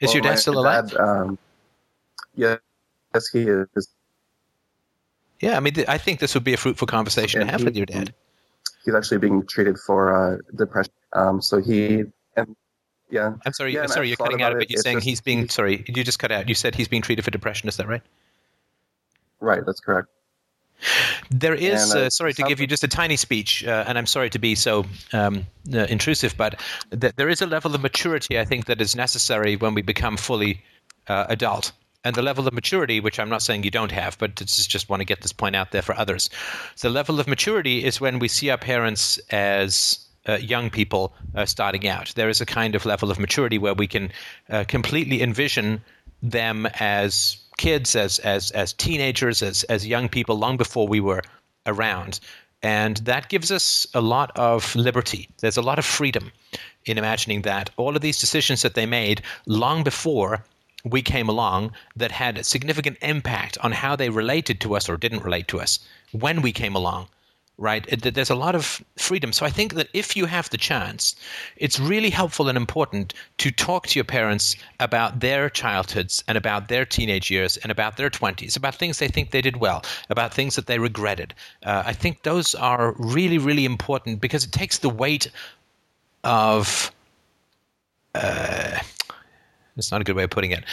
Is well, your dad still alive? Dad, um, yeah, yes, he is. Yeah, I mean, th- I think this would be a fruitful conversation yeah, to have he, with your dad he's actually being treated for uh, depression. Um, so he and yeah. I'm sorry. Yeah, I'm sorry, you're cutting out a bit. You're saying just, he's being sorry. You just cut out. You said he's being treated for depression. Is that right? Right. That's correct. There is, and, uh, uh, sorry to give you just a tiny speech, uh, and I'm sorry to be so um, uh, intrusive, but th- there is a level of maturity I think that is necessary when we become fully uh, adult and the level of maturity, which I'm not saying you don't have, but just just want to get this point out there for others. The level of maturity is when we see our parents as uh, young people uh, starting out. There is a kind of level of maturity where we can uh, completely envision them as kids, as as as teenagers, as as young people, long before we were around. And that gives us a lot of liberty. There's a lot of freedom in imagining that all of these decisions that they made long before we came along that had a significant impact on how they related to us or didn't relate to us when we came along right? There's a lot of freedom. So i think that if you have the chance it's really helpful and important to talk to your parents about their childhoods and about their teenage years and about their 20s about things they think they did well about things that they regretted. Uh, i think those are really really important because it takes the weight of uh, it's not a good way of putting it.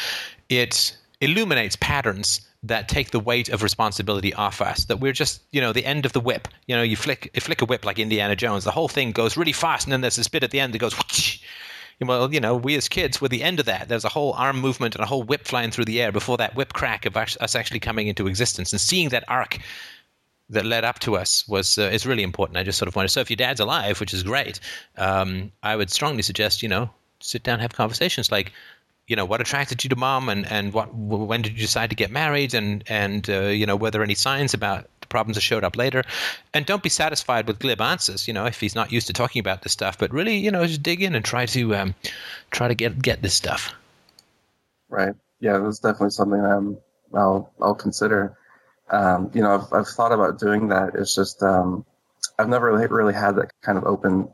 It illuminates patterns that take the weight of responsibility off us. That we're just, you know, the end of the whip. You know, you flick, you flick a whip like Indiana Jones. The whole thing goes really fast, and then there's this bit at the end that goes. Whoosh. Well, you know, we as kids were the end of that. There's a whole arm movement and a whole whip flying through the air before that whip crack of us actually coming into existence. And seeing that arc that led up to us was uh, is really important. I just sort of wanted. So if your dad's alive, which is great, um, I would strongly suggest you know sit down, and have conversations like you know what attracted you to mom and and what when did you decide to get married and and uh, you know were there any signs about the problems that showed up later? And don't be satisfied with glib answers you know if he's not used to talking about this stuff but really you know just dig in and try to um, try to get get this stuff. Right. Yeah that's definitely something I'm, I'll I'll consider. Um, you know I've, I've thought about doing that. It's just um, I've never really, really had that kind of open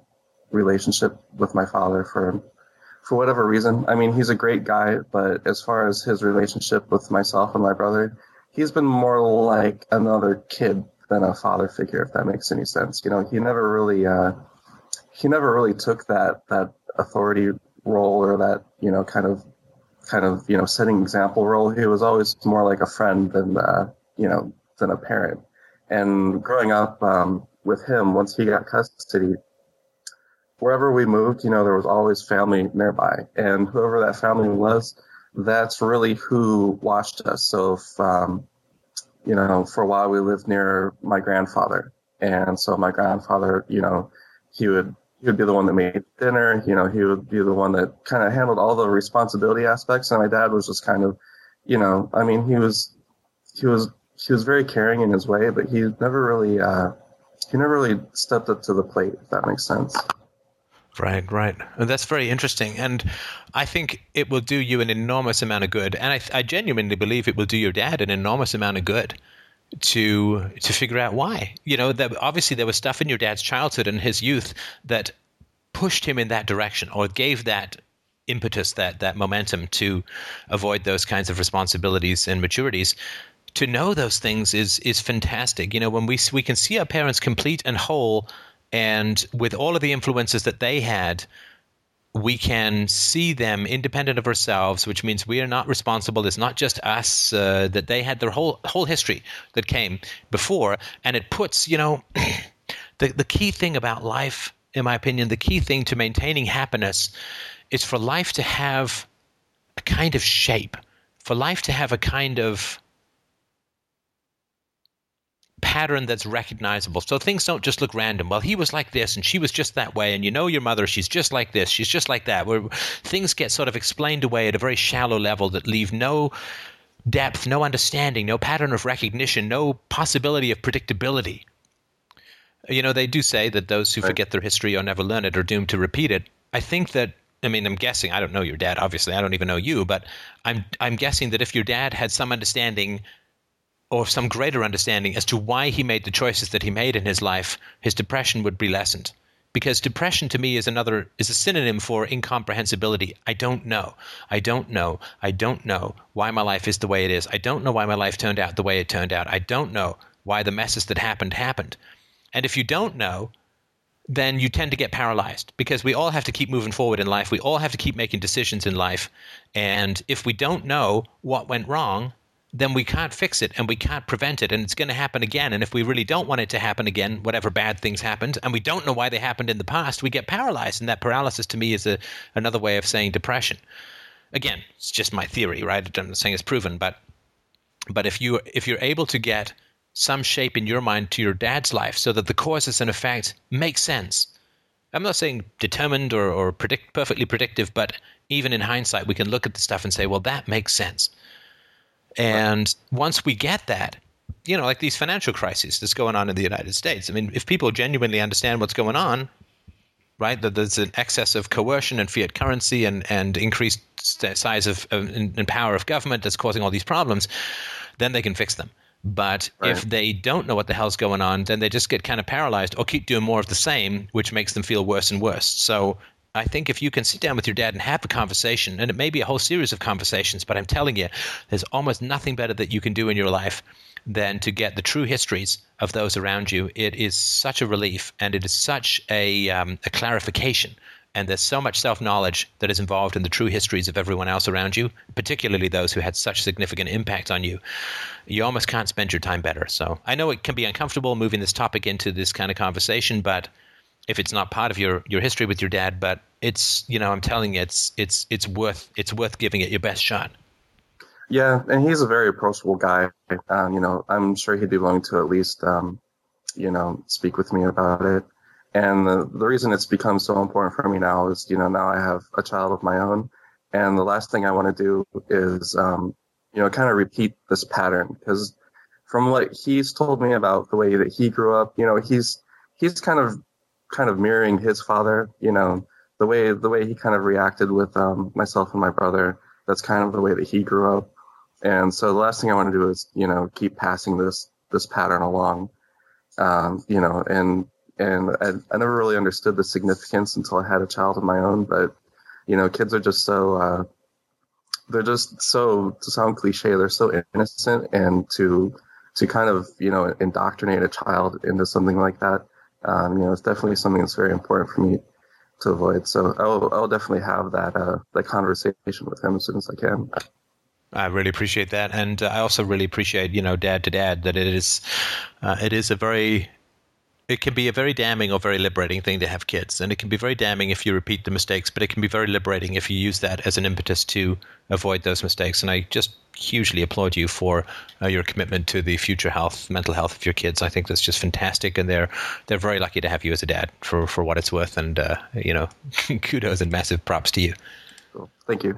relationship with my father for for whatever reason. I mean, he's a great guy, but as far as his relationship with myself and my brother, he's been more like another kid than a father figure, if that makes any sense. You know, he never really, uh, he never really took that that authority role or that you know kind of kind of you know setting example role. He was always more like a friend than uh, you know than a parent. And growing up um, with him, once he got custody, wherever we moved, you know, there was always family nearby, and whoever that family was, that's really who watched us. So, if, um, you know, for a while we lived near my grandfather, and so my grandfather, you know, he would he would be the one that made dinner. You know, he would be the one that kind of handled all the responsibility aspects, and my dad was just kind of, you know, I mean, he was he was he was very caring in his way, but he never really uh, he never really stepped up to the plate. If that makes sense. Right, right. And that's very interesting. And I think it will do you an enormous amount of good. And I, I genuinely believe it will do your dad an enormous amount of good to to figure out why. You know, that obviously there was stuff in your dad's childhood and his youth that pushed him in that direction or gave that impetus, that that momentum to avoid those kinds of responsibilities and maturities. To know those things is is fantastic. You know, when we we can see our parents complete and whole and with all of the influences that they had, we can see them independent of ourselves, which means we are not responsible. It's not just us uh, that they had their whole whole history that came before, and it puts you know the the key thing about life, in my opinion, the key thing to maintaining happiness is for life to have a kind of shape, for life to have a kind of pattern that's recognizable. So things don't just look random. Well, he was like this and she was just that way. And you know your mother, she's just like this, she's just like that. Where things get sort of explained away at a very shallow level that leave no depth, no understanding, no pattern of recognition, no possibility of predictability. You know, they do say that those who Right. forget their history or never learn it are doomed to repeat it. I think that I mean, I'm guessing. I don't know your dad, obviously. I don't even know you, but I'm I'm guessing that if your dad had some understanding or some greater understanding as to why he made the choices that he made in his life, his depression would be lessened. Because depression to me is another is a synonym for incomprehensibility. I don't know. I don't know. I don't know why my life is the way it is. I don't know why my life turned out the way it turned out. I don't know why the messes that happened happened. And if you don't know, then you tend to get paralyzed because we all have to keep moving forward in life. We all have to keep making decisions in life. And if we don't know what went wrong, then we can't fix it and we can't prevent it and it's going to happen again. And if we really don't want it to happen again, whatever bad things happened, and we don't know why they happened in the past, we get paralyzed. And that paralysis to me is a, another way of saying depression. Again, it's just my theory, right? I'm not saying it's proven, but but if you if you're able to get some shape in your mind to your dad's life so that the causes and effects make sense. I'm not saying determined or, or predict perfectly predictive, but even in hindsight, we can look at the stuff and say, well, that makes sense. And once we get that, you know, like these financial crises that's going on in the United States. I mean, if people genuinely understand what's going on, right, that there's an excess of coercion and fiat currency and, and increased size of, of and, and power of government that's causing all these problems, then they can fix them. But if they don't know what the hell's going on, then they just get kind of paralyzed or keep doing more of the same, which makes them feel worse and worse. So I think if you can sit down with your dad and have a conversation, and it may be a whole series of conversations, but I'm telling you, there's almost nothing better that you can do in your life than to get the true histories of those around you. It is such a relief and it is such a, um, a clarification. And there's so much self knowledge that is involved in the true histories of everyone else around you, particularly those who had such significant impact on you. You almost can't spend your time better. So I know it can be uncomfortable moving this topic into this kind of conversation, but if it's not part of your, your history with your dad, but it's you know I'm telling you it's it's it's worth it's worth giving it your best shot. Yeah, and he's a very approachable guy. Um, you know, I'm sure he'd be willing to at least, um, you know, speak with me about it. And the, the reason it's become so important for me now is, you know, now I have a child of my own. And the last thing I want to do is, um, you know, kind of repeat this pattern because from what he's told me about the way that he grew up, you know, he's, he's kind of, kind of mirroring his father, you know, the way, the way he kind of reacted with, um, myself and my brother. That's kind of the way that he grew up. And so the last thing I want to do is, you know, keep passing this, this pattern along. Um, you know, and, and I, I never really understood the significance until I had a child of my own. But you know, kids are just so uh, they're just so to sound cliche, they're so innocent, and to to kind of you know indoctrinate a child into something like that, um, you know, it's definitely something that's very important for me to avoid. So I'll I'll definitely have that uh, that conversation with him as soon as I can. I really appreciate that, and uh, I also really appreciate you know dad to dad that it is uh, it is a very it can be a very damning or very liberating thing to have kids, and it can be very damning if you repeat the mistakes, but it can be very liberating if you use that as an impetus to avoid those mistakes. And I just hugely applaud you for uh, your commitment to the future health, mental health of your kids. I think that's just fantastic, and they're they're very lucky to have you as a dad for for what it's worth. And uh, you know, kudos and massive props to you. Thank you.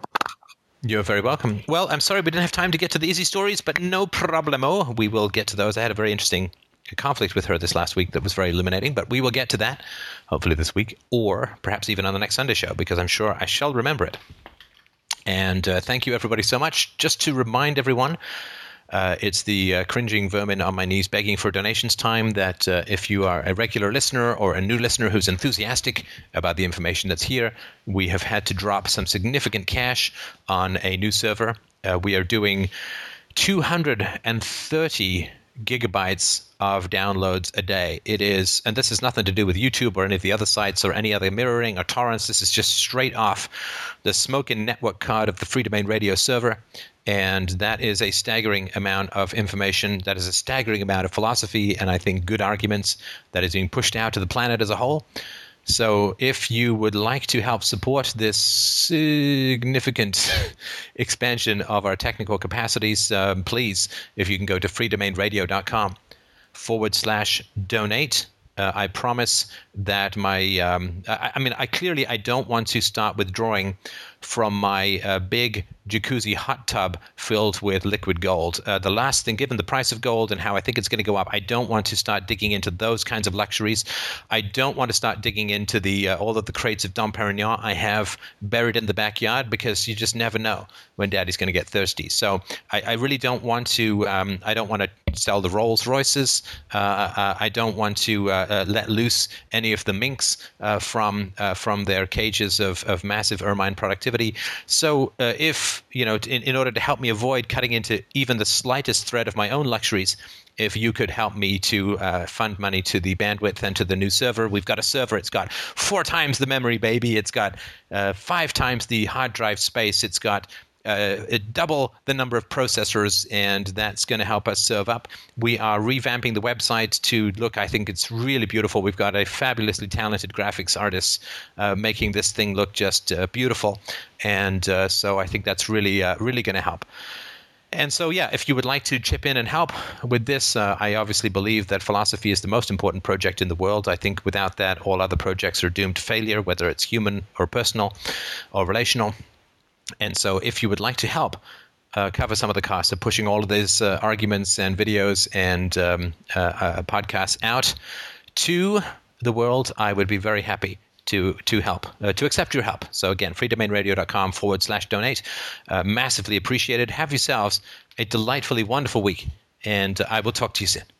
You're very welcome. Well, I'm sorry we didn't have time to get to the easy stories, but no problemo. We will get to those. I had a very interesting conflict with her this last week that was very illuminating, but we will get to that hopefully this week or perhaps even on the next Sunday show because I'm sure I shall remember it. And uh, thank you, everybody, so much. Just to remind everyone, uh, it's the uh, cringing vermin on my knees begging for donations time. That uh, if you are a regular listener or a new listener who's enthusiastic about the information that's here, we have had to drop some significant cash on a new server. Uh, we are doing 230 gigabytes of downloads a day. It is, and this has nothing to do with YouTube or any of the other sites or any other mirroring or torrents. This is just straight off the smoking network card of the Free Domain Radio server. And that is a staggering amount of information. That is a staggering amount of philosophy and I think good arguments that is being pushed out to the planet as a whole. So, if you would like to help support this significant expansion of our technical capacities, um, please, if you can go to freedomainradio.com forward slash donate. Uh, I promise that my, um, I, I mean, I clearly I don't want to start withdrawing from my uh, big jacuzzi hot tub filled with liquid gold. Uh, the last thing, given the price of gold and how I think it's going to go up, I don't want to start digging into those kinds of luxuries. I don't want to start digging into the uh, all of the crates of Dom Perignon I have buried in the backyard because you just never know when Daddy's going to get thirsty. So I, I really don't want to. Um, I don't want to sell the Rolls Royces. Uh, uh, I don't want to uh, let loose any of the minks from from their cages of, of massive ermine productivity. So if you know, in, in order to help me avoid cutting into even the slightest thread of my own luxuries, if you could help me to uh, fund money to the bandwidth and to the new server. We've got a server. It's got four times the memory, baby. It's got uh, five times the hard drive space. It's got uh, double the number of processors, and that's going to help us serve up. We are revamping the website to look. I think it's really beautiful. We've got a fabulously talented graphics artist uh, making this thing look just uh, beautiful, and uh, so I think that's really uh, really going to help. And so, yeah, if you would like to chip in and help with this, uh, I obviously believe that philosophy is the most important project in the world. I think without that, all other projects are doomed to failure, whether it's human or personal or relational. And so, if you would like to help uh, cover some of the costs of pushing all of these uh, arguments and videos and um, uh, uh podcasts out to the world, I would be very happy to to help uh, to accept your help. So again, freedomainradio.com forward slash donate. Uh, massively appreciated. Have yourselves a delightfully wonderful week, and I will talk to you soon.